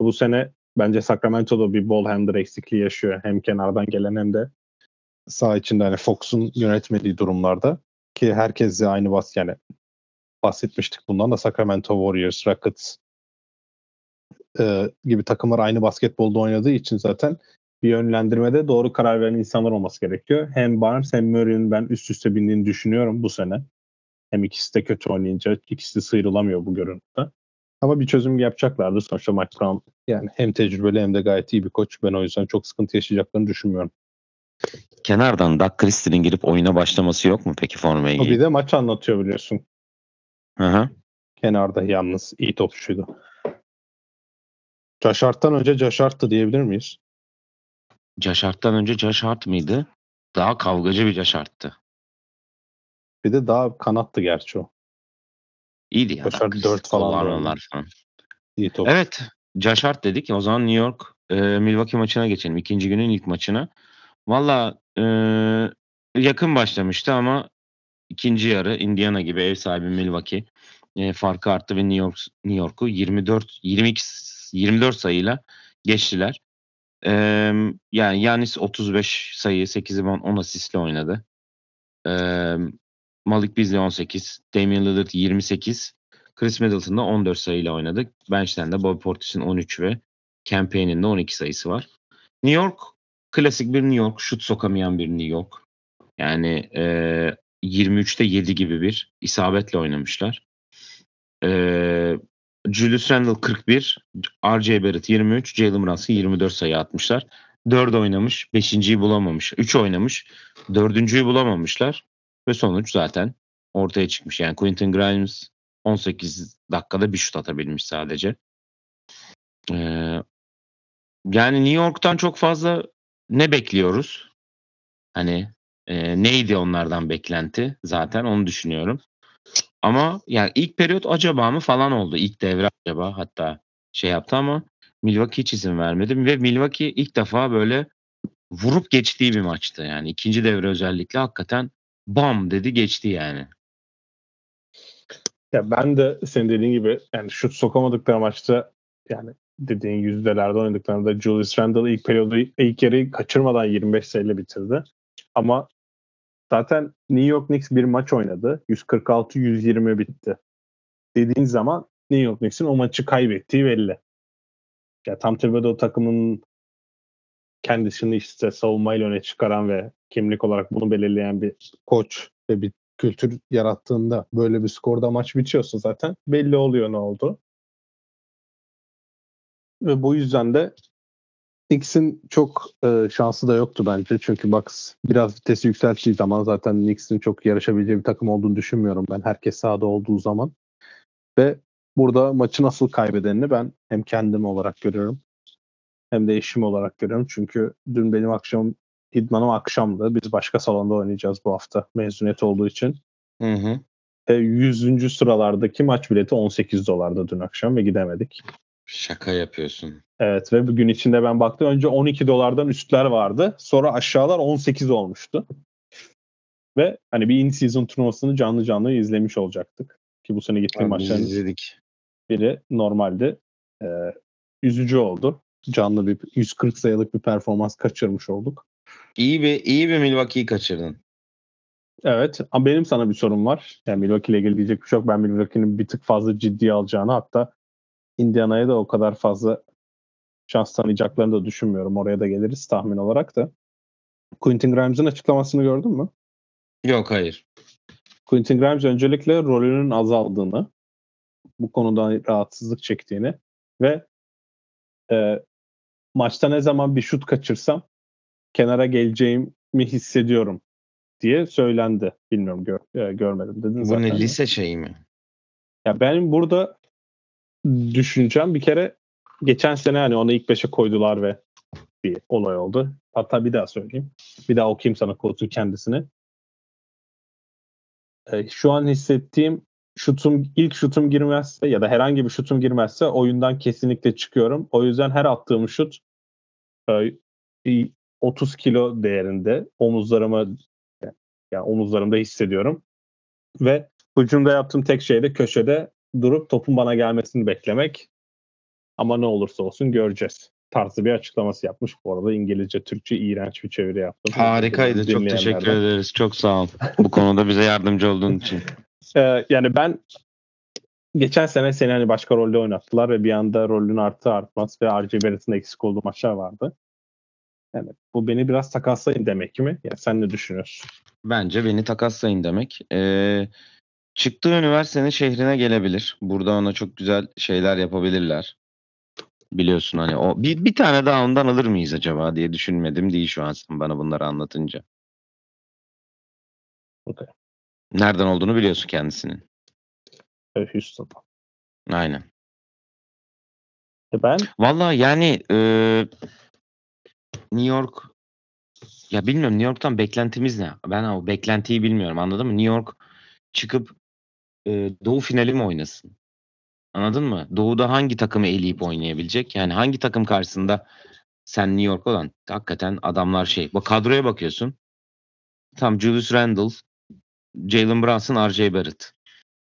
Bu sene bence Sacramento'da bir ball handler eksikliği yaşıyor. Hem kenardan gelen hem de sağ içinde hani Fox'un yönetmediği durumlarda ki herkes aynı bas yani bahsetmiştik bundan da Sacramento Warriors, Rockets e, gibi takımlar aynı basketbolda oynadığı için zaten bir yönlendirmede doğru karar veren insanlar olması gerekiyor. Hem Barnes hem Murray'in ben üst üste bindiğini düşünüyorum bu sene. Hem ikisi de kötü oynayınca ikisi de sıyrılamıyor bu görüntüde. Ama bir çözüm yapacaklardır. Sonuçta Mike Brown yani hem tecrübeli hem de gayet iyi bir koç. Ben o yüzden çok sıkıntı yaşayacaklarını düşünmüyorum. Kenardan Doug Christie'nin girip oyuna başlaması yok mu peki formayı bir de maç anlatıyor biliyorsun. Hı hı. Kenarda yalnız iyi topçuydu. Josh Hart'tan önce Josh Hart'tı diyebilir miyiz? Josh Hart'tan önce Hart mıydı? Daha kavgacı bir Josh Hart'tı. Bir de daha kanattı gerçi o. İyiydi ya. Josh Hart Christie, dört falan kollar da mollar falan. İyi top. Evet. Josh Hart dedik. O zaman New York e, Milwaukee maçına geçelim. İkinci günün ilk maçına. Valla e, yakın başlamıştı ama ikinci yarı Indiana gibi ev sahibi Milwaukee e, farkı arttı ve New York New York'u 24 22 24 sayıyla geçtiler. E, yani Yanis 35 sayı 8 10, 10 asistle oynadı. E, Malik Beasley 18, Damian Lillard 28, Chris Middleton da 14 sayıyla oynadı. Bench'ten de Bobby Portis'in 13 ve Campaign'in de 12 sayısı var. New York klasik bir New York. Şut sokamayan bir New York. Yani e, 23'te 7 gibi bir isabetle oynamışlar. E, Julius Randle 41, R.J. Barrett 23, Jalen Brunson 24 sayı atmışlar. 4 oynamış, 5.yi bulamamış. 3 oynamış, 4.'yü bulamamışlar. Ve sonuç zaten ortaya çıkmış. Yani Quentin Grimes 18 dakikada bir şut atabilmiş sadece. Ee, yani New York'tan çok fazla ne bekliyoruz? Hani e, neydi onlardan beklenti? Zaten onu düşünüyorum. Ama yani ilk periyot acaba mı falan oldu. İlk devre acaba hatta şey yaptı ama Milwaukee hiç izin vermedi. Ve Milwaukee ilk defa böyle vurup geçtiği bir maçtı. Yani ikinci devre özellikle hakikaten bam dedi geçti yani. Ya ben de senin dediğin gibi yani şut sokamadıkları maçta yani dediğin yüzdelerde oynadıklarında Julius Randle ilk periyodu ilk yarıyı kaçırmadan 25 sayıyla bitirdi. Ama zaten New York Knicks bir maç oynadı. 146-120 bitti. Dediğin zaman New York Knicks'in o maçı kaybettiği belli. Ya tam Thibodeau takımın kendisini işte savunmayla öne çıkaran ve kimlik olarak bunu belirleyen bir koç ve bir kültür yarattığında böyle bir skorda maç bitiyorsa zaten belli oluyor ne oldu. Ve bu yüzden de Knicks'in çok e, şansı da yoktu bence. Çünkü Bucks biraz vitesi yükselttiği zaman zaten Knicks'in çok yarışabileceği bir takım olduğunu düşünmüyorum ben. Herkes sahada olduğu zaman. Ve burada maçı nasıl kaybedenini ben hem kendim olarak görüyorum hem de eşim olarak görüyorum. Çünkü dün benim akşam idmanım akşamdı. Biz başka salonda oynayacağız bu hafta mezuniyet olduğu için. Hı hı. E, 100. sıralardaki maç bileti 18 dolardı dün akşam ve gidemedik. Şaka yapıyorsun. Evet ve bugün içinde ben baktım önce 12 dolardan üstler vardı. Sonra aşağılar 18 olmuştu. Ve hani bir in-season turnuvasını canlı canlı izlemiş olacaktık. Ki bu sene gittiğim maçların izledik. biri normalde e, üzücü oldu. Canlı bir 140 sayılık bir performans kaçırmış olduk. İyi bir iyi bir Milwaukee'yi kaçırdın. Evet ama benim sana bir sorum var. Yani Milwaukee ile ilgili diyecek bir şey yok. Ben Milwaukee'nin bir tık fazla ciddiye alacağını hatta Indiana'ya da o kadar fazla şans tanıyacaklarını da düşünmüyorum. Oraya da geliriz tahmin olarak da. Quentin Grimes'in açıklamasını gördün mü? Yok hayır. Quentin Grimes öncelikle rolünün azaldığını, bu konuda rahatsızlık çektiğini ve e, maçta ne zaman bir şut kaçırsam kenara geleceğimi hissediyorum diye söylendi. Bilmiyorum gör, e, görmedim dedin Bu zaten. ne lise şeyi mi? Ya benim burada düşüneceğim bir kere geçen sene hani onu ilk beşe koydular ve bir olay oldu. Hatta bir daha söyleyeyim. Bir daha okuyayım sana kodu kendisini. Ee, şu an hissettiğim şutum ilk şutum girmezse ya da herhangi bir şutum girmezse oyundan kesinlikle çıkıyorum. O yüzden her attığım şut e, 30 kilo değerinde omuzlarıma yani omuzlarımda hissediyorum. Ve hücumda yaptığım tek şey de köşede durup topun bana gelmesini beklemek. Ama ne olursa olsun göreceğiz. Tarzı bir açıklaması yapmış. Bu arada İngilizce, Türkçe iğrenç bir çeviri yaptım. Harikaydı. Çok teşekkür ederiz. Çok sağ ol. Bu konuda bize yardımcı olduğun için. Ee, yani ben geçen sene seni hani başka rolde oynattılar ve bir anda rolün arttı artmaz ve RJ Barrett'ın eksik olduğu maçlar vardı. Yani bu beni biraz takaslayın demek mi? Ya sen ne düşünüyorsun? Bence beni takaslayın demek. Ee, çıktığı üniversitenin şehrine gelebilir. Burada ona çok güzel şeyler yapabilirler. Biliyorsun hani o bir, bir tane daha ondan alır mıyız acaba diye düşünmedim değil şu an sen bana bunları anlatınca. Okay. Nereden olduğunu biliyorsun kendisinin. Houston'da. Aynen. E ben Vallahi yani e, New York ya bilmiyorum New York'tan beklentimiz ne? Ben o beklentiyi bilmiyorum anladın mı? New York çıkıp e, Doğu finali mi oynasın? Anladın mı? Doğu'da hangi takımı eleyip oynayabilecek? Yani hangi takım karşısında sen New York olan hakikaten adamlar şey. Bak kadroya bakıyorsun. Tam Julius Randle, Jalen Brunson, RJ Barrett.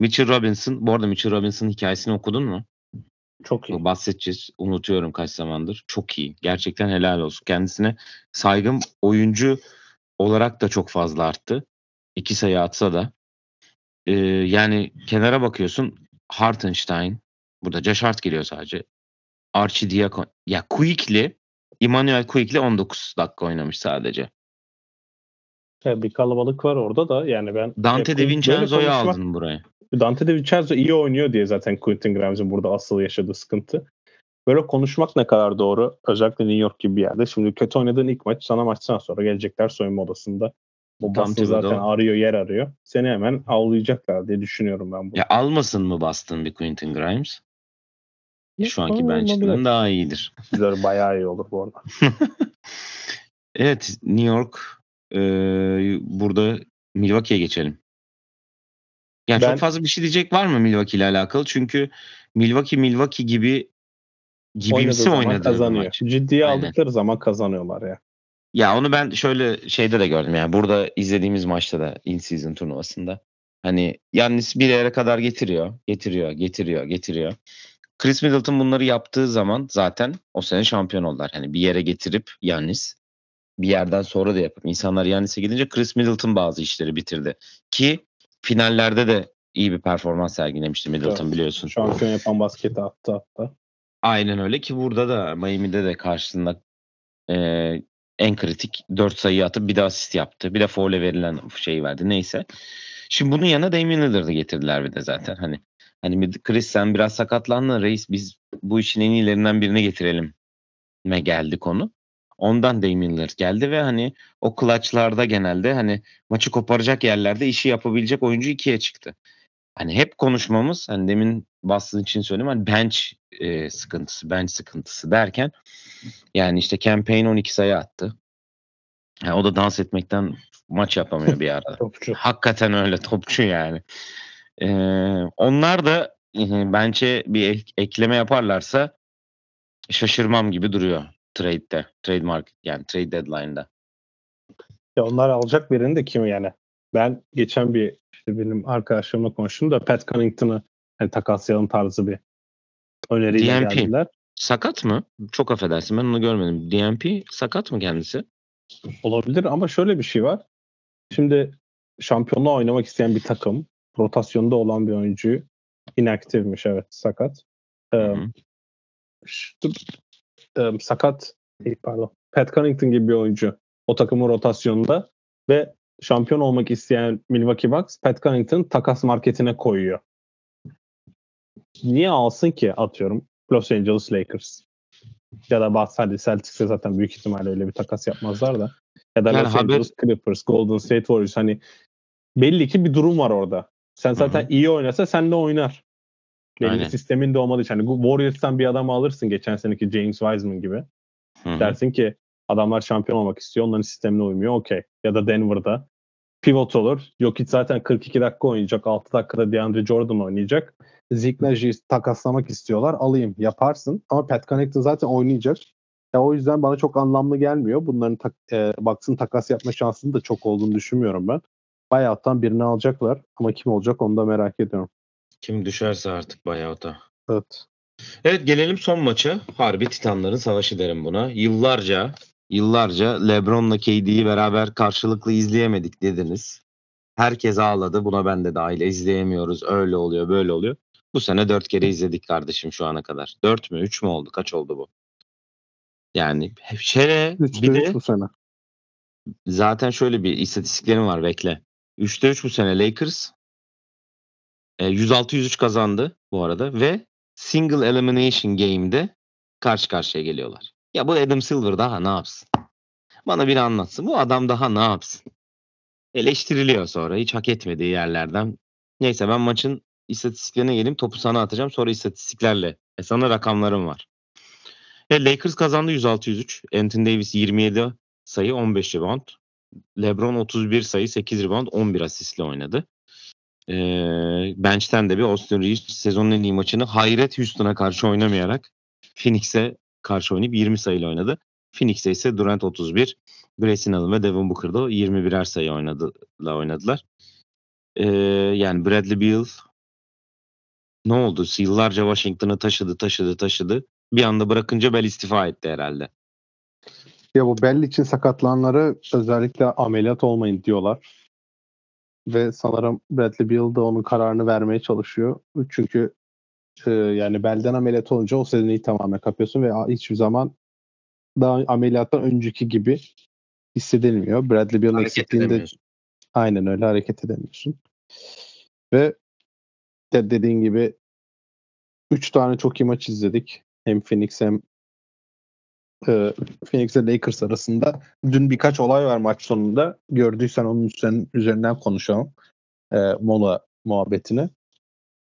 Mitchell Robinson. Bu arada Mitchell Robinson'ın hikayesini okudun mu? çok iyi. Bahsedeceğiz. Unutuyorum kaç zamandır. Çok iyi. Gerçekten helal olsun. Kendisine saygım oyuncu olarak da çok fazla arttı. İki sayı atsa da. Ee, yani kenara bakıyorsun. Hartenstein. Burada Josh Hart geliyor sadece. Archie Diakon. Ya Quickly. Emmanuel Quickly 19 dakika oynamış sadece. Ya bir kalabalık var orada da yani ben Dante De Vincenzo'yu aldın buraya. Dante De Vincenzo iyi oynuyor diye zaten Quentin Grimes'in burada asıl yaşadığı sıkıntı. Böyle konuşmak ne kadar doğru özellikle New York gibi bir yerde. Şimdi kötü oynadığın ilk maç sana maçtan sonra gelecekler soyunma odasında. Bu Thibodeau. zaten arıyor yer arıyor. Seni hemen avlayacaklar diye düşünüyorum ben bunu. Ya almasın mı Boston bir Quentin Grimes? Şu anki bench'ten daha iyidir. Güzel, bayağı iyi olur bu arada. Evet, New York e, burada Milwaukee'ye geçelim. Yani Ben- çok fazla bir şey diyecek var mı Milwaukee ile alakalı? Çünkü Milwaukee Milwaukee gibi Oynadığı gibimsi oynadığı bir kazanıyor. maç. Ciddiye Aynen. aldıkları zaman kazanıyorlar ya. Ya onu ben şöyle şeyde de gördüm yani burada izlediğimiz maçta da in season turnuvasında. Hani Yannis bir yere kadar getiriyor, getiriyor, getiriyor, getiriyor. Chris Middleton bunları yaptığı zaman zaten o sene şampiyon oldular. Hani bir yere getirip Yannis bir yerden sonra da yapıp insanlar Yannis'e gidince Chris Middleton bazı işleri bitirdi. Ki finallerde de iyi bir performans sergilemişti Middleton Evet. biliyorsun. Şampiyon yapan basketi attı hatta. Aynen öyle ki burada da Miami'de de karşısında e, en kritik 4 sayı atıp bir de asist yaptı. Bir de foul'e verilen şeyi verdi. Neyse. Şimdi bunun yanına Damian Lillard'ı getirdiler bir de zaten. Hani hani Chris sen biraz sakatlandın reis biz bu işin en iyilerinden birini getirelim me geldi konu. Ondan Damian Lillard geldi ve hani o clutch'larda genelde hani maçı koparacak yerlerde işi yapabilecek oyuncu ikiye çıktı. Hani hep konuşmamız hani demin Boston için söyleyeyim hani bench e, sıkıntısı, bench sıkıntısı derken yani işte campaign 12 sayı attı. Yani o da dans etmekten maç yapamıyor bir arada. Hakikaten öyle topçu yani. Ee, onlar da e, bence bir ek- ekleme yaparlarsa şaşırmam gibi duruyor trade'de. Trade market yani trade deadline'da. Ya onlar alacak birini de kim yani? Ben geçen bir işte benim arkadaşlarımla konuştum da Pat Connington'ı hani takaslayalım tarzı bir öneriyle DNP. geldiler. Sakat mı? Çok affedersin ben onu görmedim. DNP sakat mı kendisi? Olabilir ama şöyle bir şey var. Şimdi şampiyonluğa oynamak isteyen bir takım rotasyonda olan bir oyuncuyu inaktifmiş evet sakat. Ee, e, sakat pardon. Pat Connaughton gibi bir oyuncu o takımın rotasyonunda ve şampiyon olmak isteyen Milwaukee Bucks Pat Connaughton'ı takas marketine koyuyor. Niye alsın ki atıyorum Los Angeles Lakers? Ya da bazı hadi Celtics'e zaten büyük ihtimalle öyle bir takas yapmazlar da. Ya da Yani Los haber- Angeles Clippers, Golden State Warriors hani belli ki bir durum var orada. Sen zaten Hı hı. iyi oynasa sen de oynar. Belli sistemin de olmadığı için. Hani Warriors'tan bir adam alırsın geçen seneki James Wiseman gibi. Hı hı. Dersin ki adamlar şampiyon olmak istiyor. Onların sistemine uymuyor. Okey. Ya da Denver'da pivot olur. Jokic zaten 42 dakika oynayacak. 6 dakikada DeAndre Jordan oynayacak. Zeke Najee'yi takaslamak istiyorlar. Alayım. Yaparsın. Ama Pat Connaughton zaten oynayacak. Ya o yüzden bana çok anlamlı gelmiyor. Bunların tak, e, Bucks'ın takas yapma şansının da çok olduğunu düşünmüyorum ben. Bayağıttan birini alacaklar. Ama kim olacak onu da merak ediyorum. Kim düşerse artık buyout'a. Evet. Evet gelelim son maça. Harbi Titanların savaşı derim buna. Yıllarca yıllarca LeBron'la KD'yi beraber karşılıklı izleyemedik dediniz. Herkes ağladı. Buna ben de dahil. İzleyemiyoruz. Öyle oluyor, böyle oluyor. Bu sene dört kere izledik kardeşim şu ana kadar. Dört mü? Üç mü oldu? Kaç oldu bu? Yani şere bir 3'te de 3 bu sene. zaten şöyle bir istatistiklerim var bekle. 3'te 3 bu sene Lakers. E, 106-103 kazandı bu arada ve single elimination game'de karşı karşıya geliyorlar. Ya bu Adam Silver daha ne yapsın? Bana biri anlatsın. Bu adam daha ne yapsın? Eleştiriliyor sonra hiç hak etmediği yerlerden. Neyse ben maçın istatistiklerine geleyim. Topu sana atacağım. Sonra istatistiklerle. E sana rakamlarım var. E, Lakers kazandı 106-103. Anthony Davis 27 sayı 15 rebound. LeBron 31 sayı 8 rebound 11 asistle oynadı. Ee, bench'ten de bir Austin Reeves sezonun en iyi maçını hayret Houston'a karşı oynamayarak Phoenix'e karşı oynayıp 20 sayıyla oynadı. Phoenix'e ise Durant 31, Grayson Allen ve Devin Booker'da 21'er sayı oynadılar, oynadılar. Ee, yani Bradley Beal ne oldu? Yıllarca Washington'ı taşıdı, taşıdı, taşıdı. Bir anda bırakınca Bell istifa etti herhalde. Ya bu belli için sakatlananları özellikle ameliyat olmayın diyorlar. Ve sanırım Bradley Beal da onun kararını vermeye çalışıyor. Çünkü e, yani belden ameliyat olunca o seneyi tamamen kapıyorsun ve hiçbir zaman daha ameliyattan önceki gibi hissedilmiyor. Bradley Beal'ın eksikliğinde aynen öyle hareket edemiyorsun. Ve de dediğin gibi 3 tane çok iyi maç izledik. Hem Phoenix hem e, Phoenix ile Lakers arasında. Dün birkaç olay var maç sonunda. Gördüysen onun üzerinden, üzerinden konuşalım. E, mola muhabbetini.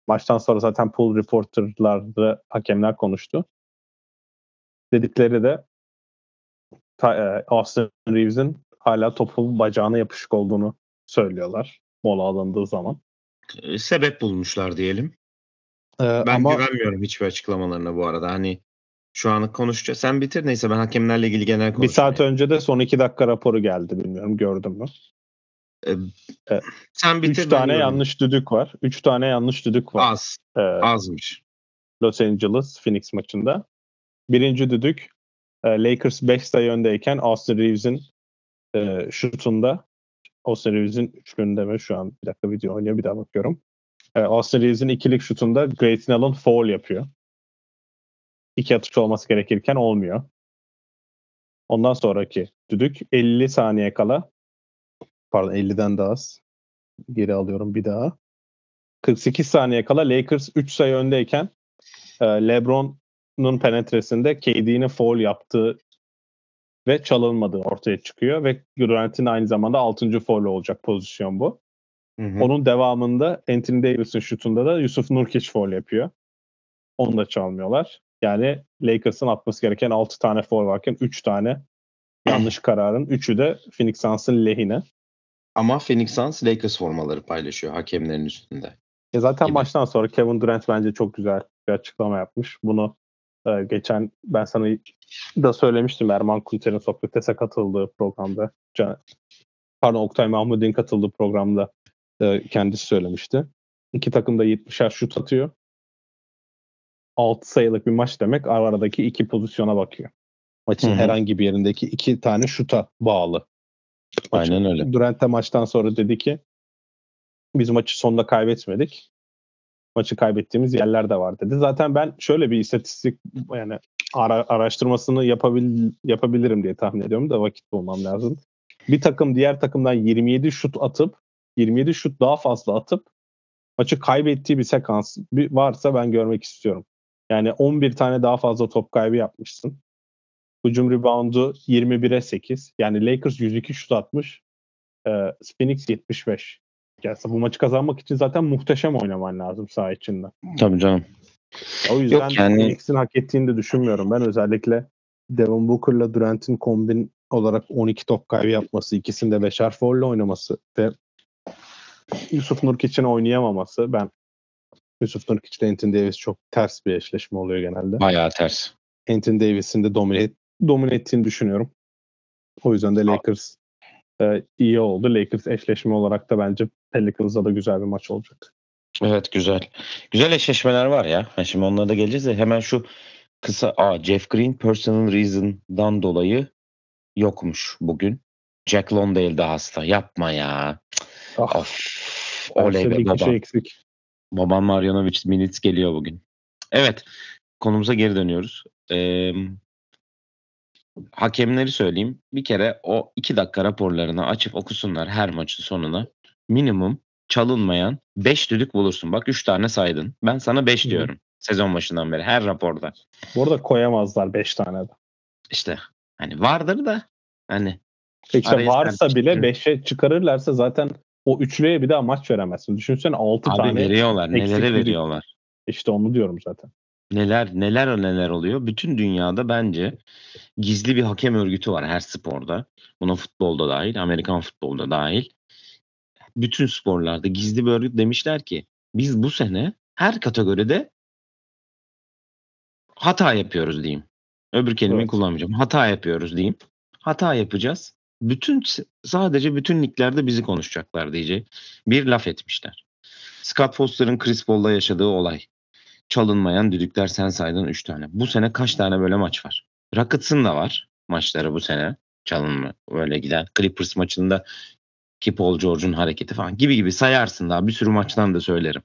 Maçtan sonra zaten pool reporterlarda hakemler konuştu. Dedikleri de ta, e, Austin Reeves'in hala topun bacağına yapışık olduğunu söylüyorlar. Mola alındığı zaman. Ee, Sebep bulmuşlar diyelim. E, Ben ama güvenmiyorum hiçbir açıklamalarına bu arada. Hani şu an konuşacağız. Sen bitir neyse ben hakemlerle ilgili genel bir konuşayım. saat önce de son iki dakika raporu geldi. Bilmiyorum gördün mü? Sen bitir. Üç tane yanlış düdük var. Üç tane yanlış düdük var. Az. Ee, Azmış. Los Angeles Phoenix maçında. Birinci düdük e, Lakers 5 sayı öndeyken Austin Reeves'in e, şutunda Austin Reeves'in üçlüğünde mi şu an bir dakika video oynuyor bir daha bakıyorum. E, Austin Reeves'in ikilik şutunda Grayson Allen foul yapıyor. İki atış olması gerekirken olmuyor. Ondan sonraki düdük 50 saniye kala pardon 50'den daha az. Geri alıyorum bir daha. 48 saniye kala Lakers 3 sayı öndeyken e, LeBron'un penetresinde KD'nin foul yaptığı ve çalınmadığı ortaya çıkıyor ve Durant'in aynı zamanda 6. foul olacak pozisyon bu. Hı hı. Onun devamında Anthony Davis'in şutunda da Yusuf Nurkic foul yapıyor. Onu da çalmıyorlar. Yani Lakers'ın atması gereken 6 tane foul varken 3 tane yanlış kararın 3'ü de Phoenix Suns'ın lehine. Ama Phoenix Suns Lakers formaları paylaşıyor hakemlerin üstünde. E zaten Gibi. maçtan sonra Kevin Durant bence çok güzel bir açıklama yapmış. Bunu e, geçen ben sana da söylemiştim Erman Kunter'in Sokrates'e katıldığı programda. Can, pardon Oktay Mahmud'un katıldığı programda e, kendisi söylemişti. İki takım da 70'er şut atıyor. 6 sayılık bir maç demek aradaki iki pozisyona bakıyor. Maçın Hı hı. herhangi bir yerindeki iki tane şuta bağlı. Maçın- Aynen öyle. Durant de maçtan sonra dedi ki biz maçı sonunda kaybetmedik. Maçı kaybettiğimiz yerler de var dedi. Zaten ben şöyle bir istatistik yani ara- araştırmasını yapabil, yapabilirim diye tahmin ediyorum da vakit bulmam lazım. Bir takım diğer takımdan 27 şut atıp 27 şut daha fazla atıp maçı kaybettiği bir sekans varsa ben görmek istiyorum. Yani 11 tane daha fazla top kaybı yapmışsın. Hücum reboundu 21'e 8. Yani Lakers 102 şut atmış. E, Phoenix 75. Yani bu maçı kazanmak için zaten muhteşem oynaman lazım saha içinde. Tabii canım. O yüzden Yok yani- Phoenix'in hak ettiğini de düşünmüyorum. Ben özellikle Devin Booker'la Durant'in kombin olarak 12 top kaybı yapması, ikisinde beşer foul'le oynaması ve Yusuf Nurkic'in oynayamaması ben Yusuf Nurkic ile Anthony Davis çok ters bir eşleşme oluyor genelde. Bayağı ters. Anthony Davis'in de domine, domine ettiğini düşünüyorum. O yüzden de Lakers e, iyi oldu. Lakers eşleşme olarak da bence Pelicans'da da güzel bir maç olacak. Evet güzel. Güzel eşleşmeler var ya. Ha, şimdi onlara da geleceğiz de hemen şu kısa Aa, Jeff Green personal reason'dan dolayı yokmuş bugün. Jack Londale de hasta. Yapma ya. Ah, Of. Oley be baba. eksik. Baban Marjanovic Minutes geliyor bugün. Evet. Konumuza geri dönüyoruz. Ee, hakemleri söyleyeyim. Bir kere o iki dakika raporlarını açıp okusunlar her maçın sonuna. Minimum çalınmayan 5 düdük bulursun. Bak 3 tane saydın. Ben sana 5 Hı. diyorum. Sezon başından beri her raporda. Bu arada koyamazlar 5 tane de. İşte hani vardır da hani İşte varsa bile Hı. 5'e çıkarırlarsa zaten o üçlüye bir daha maç veremezsin. Düşünsene 6 abi tane veriyorlar. Nelere veriyorlar. İşte onu diyorum zaten. Neler neler neler oluyor. Bütün dünyada bence gizli bir hakem örgütü var her sporda. Buna futbolda dahil, Amerikan futbolda dahil. Bütün sporlarda gizli bir örgüt demişler ki biz bu sene her kategoride hata yapıyoruz diyeyim. Öbür kelimeyi Evet. kullanmayacağım. Hata yapıyoruz diyeyim. Hata yapacağız. Bütün sadece bütün liglerde bizi konuşacaklar diyecek bir laf etmişler. Scott Foster'ın Chris Paul'da yaşadığı olay. Çalınmayan düdükler sen saydın 3 tane. Bu sene kaç tane böyle maç var? Rockets'ın da var maçları bu sene. Çalınma öyle giden. Clippers maçında ki Paul George'un hareketi falan gibi gibi sayarsın daha bir sürü maçtan da söylerim.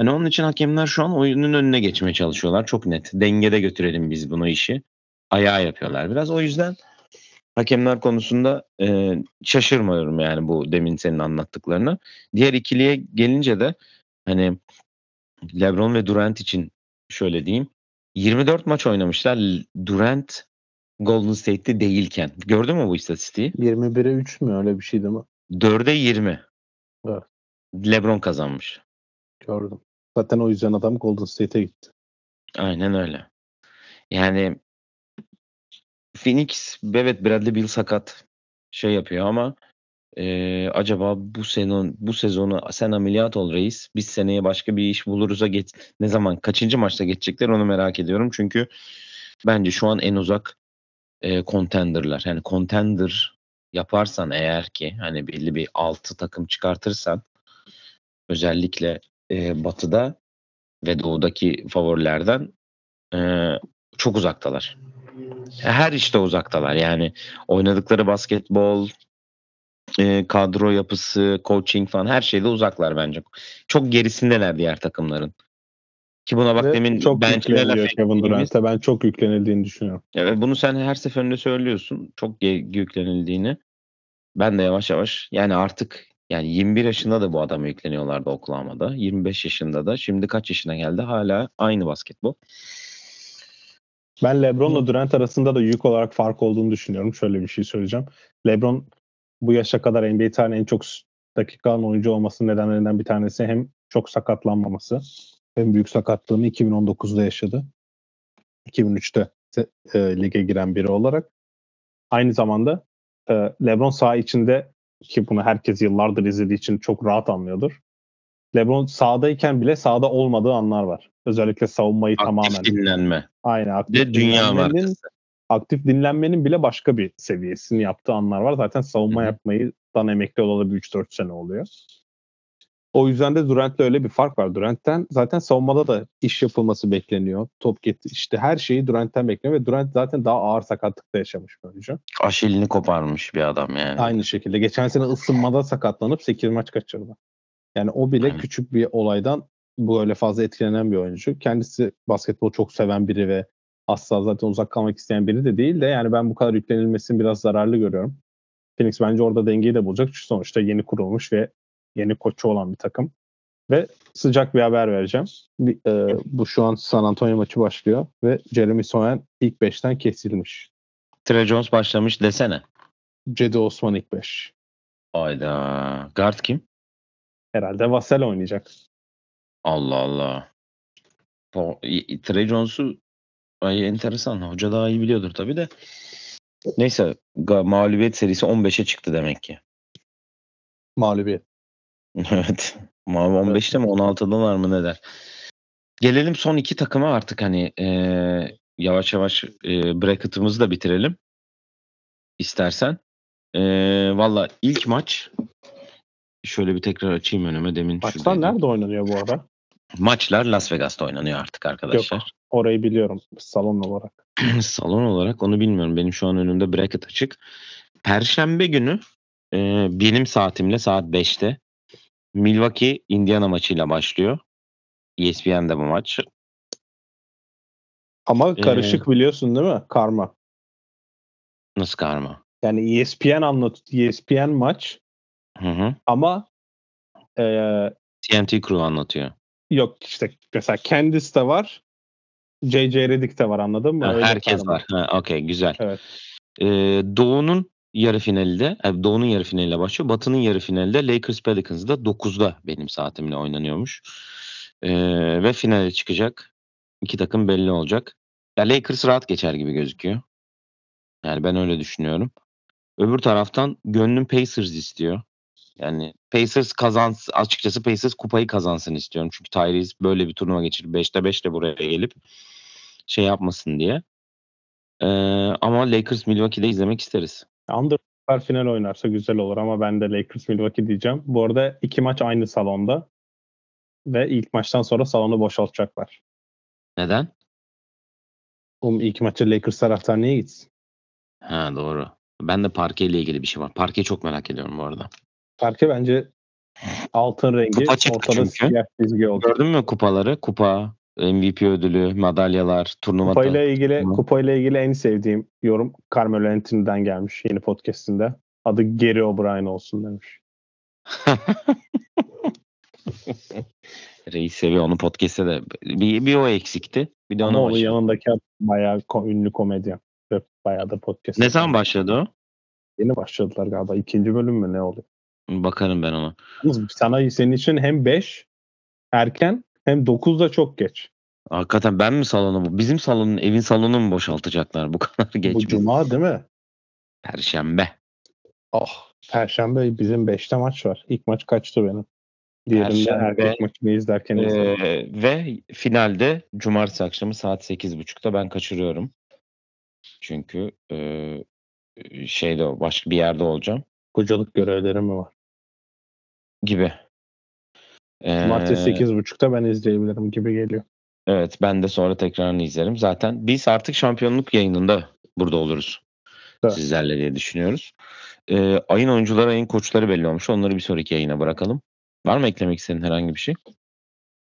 Yani onun için hakemler şu an oyunun önüne geçmeye çalışıyorlar. Çok net. Dengede götürelim biz bunu işi. Ayağa yapıyorlar biraz. O yüzden hakemler konusunda e, şaşırmıyorum yani bu demin senin anlattıklarına. Diğer ikiliye gelince de hani LeBron ve Durant için şöyle diyeyim. 24 maç oynamışlar. Durant Golden State'te değilken. Gördün mü bu istatistiği? 21'e 3 mü öyle bir şey değil mi? 4'e 20. Evet. LeBron kazanmış. Gördüm. Zaten o yüzden adam Golden State'e gitti. Aynen öyle. Yani Phoenix evet Bradley Beal sakat şey yapıyor ama e, acaba bu sezon bu sezonu sen ameliyat ol reis. Biz seneye başka bir iş buluruz'a geç. Ne zaman kaçıncı maçta geçecekler onu merak ediyorum. Çünkü bence şu an en uzak e, contender'lar. Yani contender yaparsan eğer ki hani belli bir 6 takım çıkartırsan özellikle e, batıda ve doğudaki favorilerden e, çok uzaktalar. Her işte uzaktalar. Yani oynadıkları basketbol, e, kadro yapısı, coaching falan her şeyde uzaklar bence. Çok gerisindeler diğer takımların. Ki buna bak Ve demin çok bench'ine laf Kevin Durant'e. Ben çok yüklenildiğini düşünüyorum. Evet bunu sen her seferinde söylüyorsun. Çok yüklenildiğini. Ben de yavaş yavaş yani artık yani 21 yaşında da bu adama yükleniyorlardı Oklahoma'da. 25 yaşında da. Şimdi kaç yaşına geldi? Hala aynı basketbol. Ben LeBron'la Durant arasında da yük olarak fark olduğunu düşünüyorum. Şöyle bir şey söyleyeceğim. LeBron bu yaşa kadar NBA tarihinin en çok dakika oyuncu olmasının nedenlerinden bir tanesi hem çok sakatlanmaması. En büyük sakatlığını 2019'da yaşadı. 2003'te e, lige giren biri olarak. Aynı zamanda e, LeBron saha içinde ki bunu herkes yıllardır izlediği için çok rahat anlıyordur. LeBron sahadayken bile sahada olmadığı anlar var. Özellikle savunmayı Aktif tamamen dinlenme. Aynen aktif de dünya markası. aktif dinlenmenin bile başka bir seviyesini yaptığı anlar var. Zaten savunma yapmayı dan emekli olalı bir 3-4 sene oluyor. O yüzden de Durant'le öyle bir fark var. Durant'ten zaten savunmada da iş yapılması bekleniyor. Top get işte her şeyi Durant'ten bekleniyor ve Durant zaten daha ağır sakatlıkta yaşamış oyuncu. Aşilini koparmış bir adam yani. Aynı şekilde geçen sene ısınmada sakatlanıp 8 maç kaçırdı. Yani o bile Aynen. küçük bir olaydan böyle fazla etkilenen bir oyuncu. Kendisi basketbol çok seven biri ve asla zaten uzak kalmak isteyen biri de değil de yani ben bu kadar yüklenilmesini biraz zararlı görüyorum. Phoenix bence orada dengeyi de bulacak. Çünkü sonuçta yeni kurulmuş ve yeni koçu olan bir takım. Ve sıcak bir haber vereceğim. Bir, e, bu şu an San Antonio maçı başlıyor ve Jeremy Sohan ilk 5'ten kesilmiş. Trey Jones başlamış desene. Cedi Osman ilk 5. Ayda. Guard kim? Herhalde Vassell oynayacak. Allah Allah. O, i- Trey Jones'u ay enteresan. Hoca daha iyi biliyordur tabii de. Neyse ga- mağlubiyet serisi 15'e çıktı demek ki. Mağlubiyet. Evet. Mavi 15'te mi 16'dalar mı ne der. Gelelim son iki takıma artık hani eee, yavaş yavaş eee bracket'ımızı da bitirelim. İstersen. Eee Valla ilk maç şöyle bir tekrar açayım önüme demin Maçlar şuradaydı. nerede oynanıyor bu arada? Maçlar Las Vegas'ta oynanıyor artık arkadaşlar. Orayı biliyorum salon olarak. Salon olarak onu bilmiyorum. Benim şu an önümde bracket açık. Perşembe günü e, benim saatimle saat 5'te Milwaukee Indiana maçıyla başlıyor. E ESPN'de bu maç. Ama Ee, karışık biliyorsun değil mi? Karma. Nasıl karma? Yani E ESPN anlat ESPN maç Hı hı. ama e, TNT Crew anlatıyor. yok işte mesela Candice de var. JJ Redick de var anladın mı? Ha, Öyle herkes var. Ha, Okey güzel. Evet. E, Doğu'nun yarı finalde, e, Doğu'nun yarı finaliyle başlıyor. Batı'nın yarı finalde Lakers Pelicans'da 9'da benim saatimle oynanıyormuş. E, ve finale çıkacak. İki takım belli olacak. Ya Lakers rahat geçer gibi gözüküyor. Yani ben öyle düşünüyorum. Öbür taraftan gönlüm Pacers istiyor. Yani Pacers kazansın açıkçası Pacers kupayı kazansın istiyorum. Çünkü Tyrese böyle bir turnuva geçirip 5'te 5'te buraya gelip şey yapmasın diye. Ee, ama Lakers Milwaukee'de izlemek isteriz. Under final oynarsa güzel olur ama ben de Lakers Milwaukee diyeceğim. Bu arada iki maç aynı salonda ve ilk maçtan sonra salonu boşaltacaklar. Neden? Um ilk maçı Lakers taraftar niye gitsin? Ha doğru. Ben de parke ile ilgili bir şey var. Parkeyi çok merak ediyorum bu arada. Parke bence altın rengi Kupa çıktı ortada çünkü. siyah çizgi oldu. Gördün mü kupaları? Kupa, MVP ödülü, madalyalar, turnuva. Kupayla ilgili Tamam. kupayla ilgili en sevdiğim yorum Carmelo Anthony'den gelmiş yeni podcast'inde. Adı Gary O'Brien olsun demiş. Reis seviyor onu podcast'te de. Bir, bir o eksikti. Bir de Ama onun yanındaki bayağı ko- ünlü komedyen. Ve bayağı da podcast. Ne zaman başladı o? Yeni başladılar galiba. İkinci bölüm mü ne oluyor? Bakarım ben ona. Sana senin için hem 5 erken hem 9 da çok geç. Hakikaten ben mi salonu bu? Bizim salonun, evin salonunu mu boşaltacaklar bu kadar geç Bu cuma değil mi? Perşembe. Oh, Perşembe bizim 5'te maç var. İlk maç kaçtı benim. Diğerinde erkek maçını izlerken izledim. Ee, ve finalde cumartesi akşamı saat 8.30'da ben kaçırıyorum. Çünkü e, şeyde başka bir yerde olacağım Kocalık görevlerim mi var? Gibi. Ee, Cumartesi 8.30'da ben izleyebilirim gibi geliyor. Evet ben de sonra tekrarını izlerim. Zaten biz artık şampiyonluk yayınında burada oluruz. Evet. Sizlerle diye düşünüyoruz. Ee, ayın oyuncuları, ayın koçları belli olmuş. Onları bir sonraki yayına bırakalım. Var mı eklemek istediğin herhangi bir şey?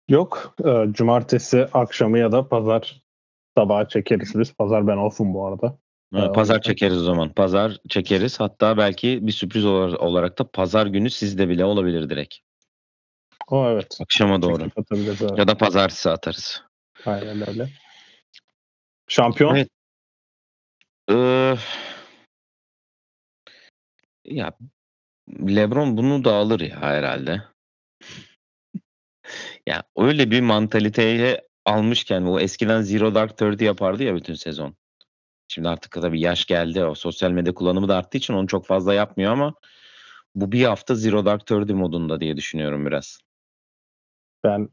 Yok. e, cumartesi akşamı ya da pazar sabahı çekeriz biz. Pazar ben off'um bu arada. Ha, Evet, pazar yüzden. çekeriz o zaman. Pazar çekeriz. Hatta belki bir sürpriz olar- olarak da pazar günü sizde bile olabilir direkt. O evet. Akşama doğru. Ya da pazartesi atarız. Aynen öyle. Şampiyon? Evet. Ee, ya LeBron bunu da alır ya herhalde. ya öyle bir mantaliteye almışken o eskiden Zero Dark Thirty yapardı ya bütün sezon. Şimdi artık tabii yaş geldi. O sosyal medya kullanımı da arttığı için onu çok fazla yapmıyor ama bu bir hafta Zero Dark Thirty modunda diye düşünüyorum biraz. Ben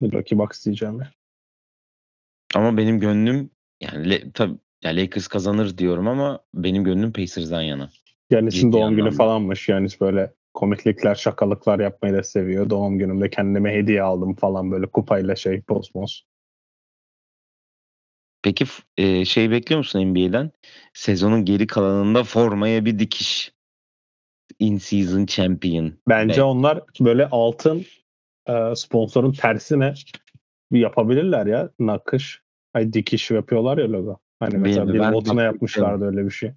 Milwaukee Bucks diyeceğim. ya. Ama benim gönlüm yani le, tabii ya Lakers kazanır diyorum ama benim gönlüm Pacers'dan yana. Yanis'in doğum günü anlamda. falanmış. Yanis böyle komiklikler, şakalıklar yapmayı da seviyor. Doğum günümde kendime hediye aldım falan böyle kupayla şey poz. Peki e, şey bekliyor musun NBA'den? Sezonun geri kalanında formaya bir dikiş. In season champion. Bence Evet. onlar böyle altın e, sponsorun tersine yapabilirler ya nakış. Ay dikiş yapıyorlar ya logo. Hani mesela Benim- bir ben botuna bakmak yapmışlardı öyle bir şey.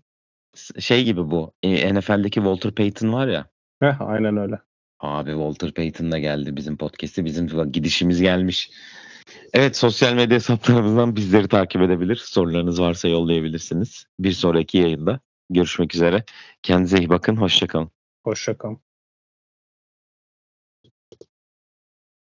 Şey gibi bu. e, NFL'deki Walter Payton var ya. Heh, aynen öyle. Abi Walter Payton da geldi bizim podcast'e. Bizim gidişimiz gelmiş. Evet sosyal medya hesaplarımızdan bizleri takip edebilir. Sorularınız varsa yollayabilirsiniz. Bir sonraki yayında görüşmek üzere. Kendinize iyi bakın. Hoşçakalın. Hoşçakalın.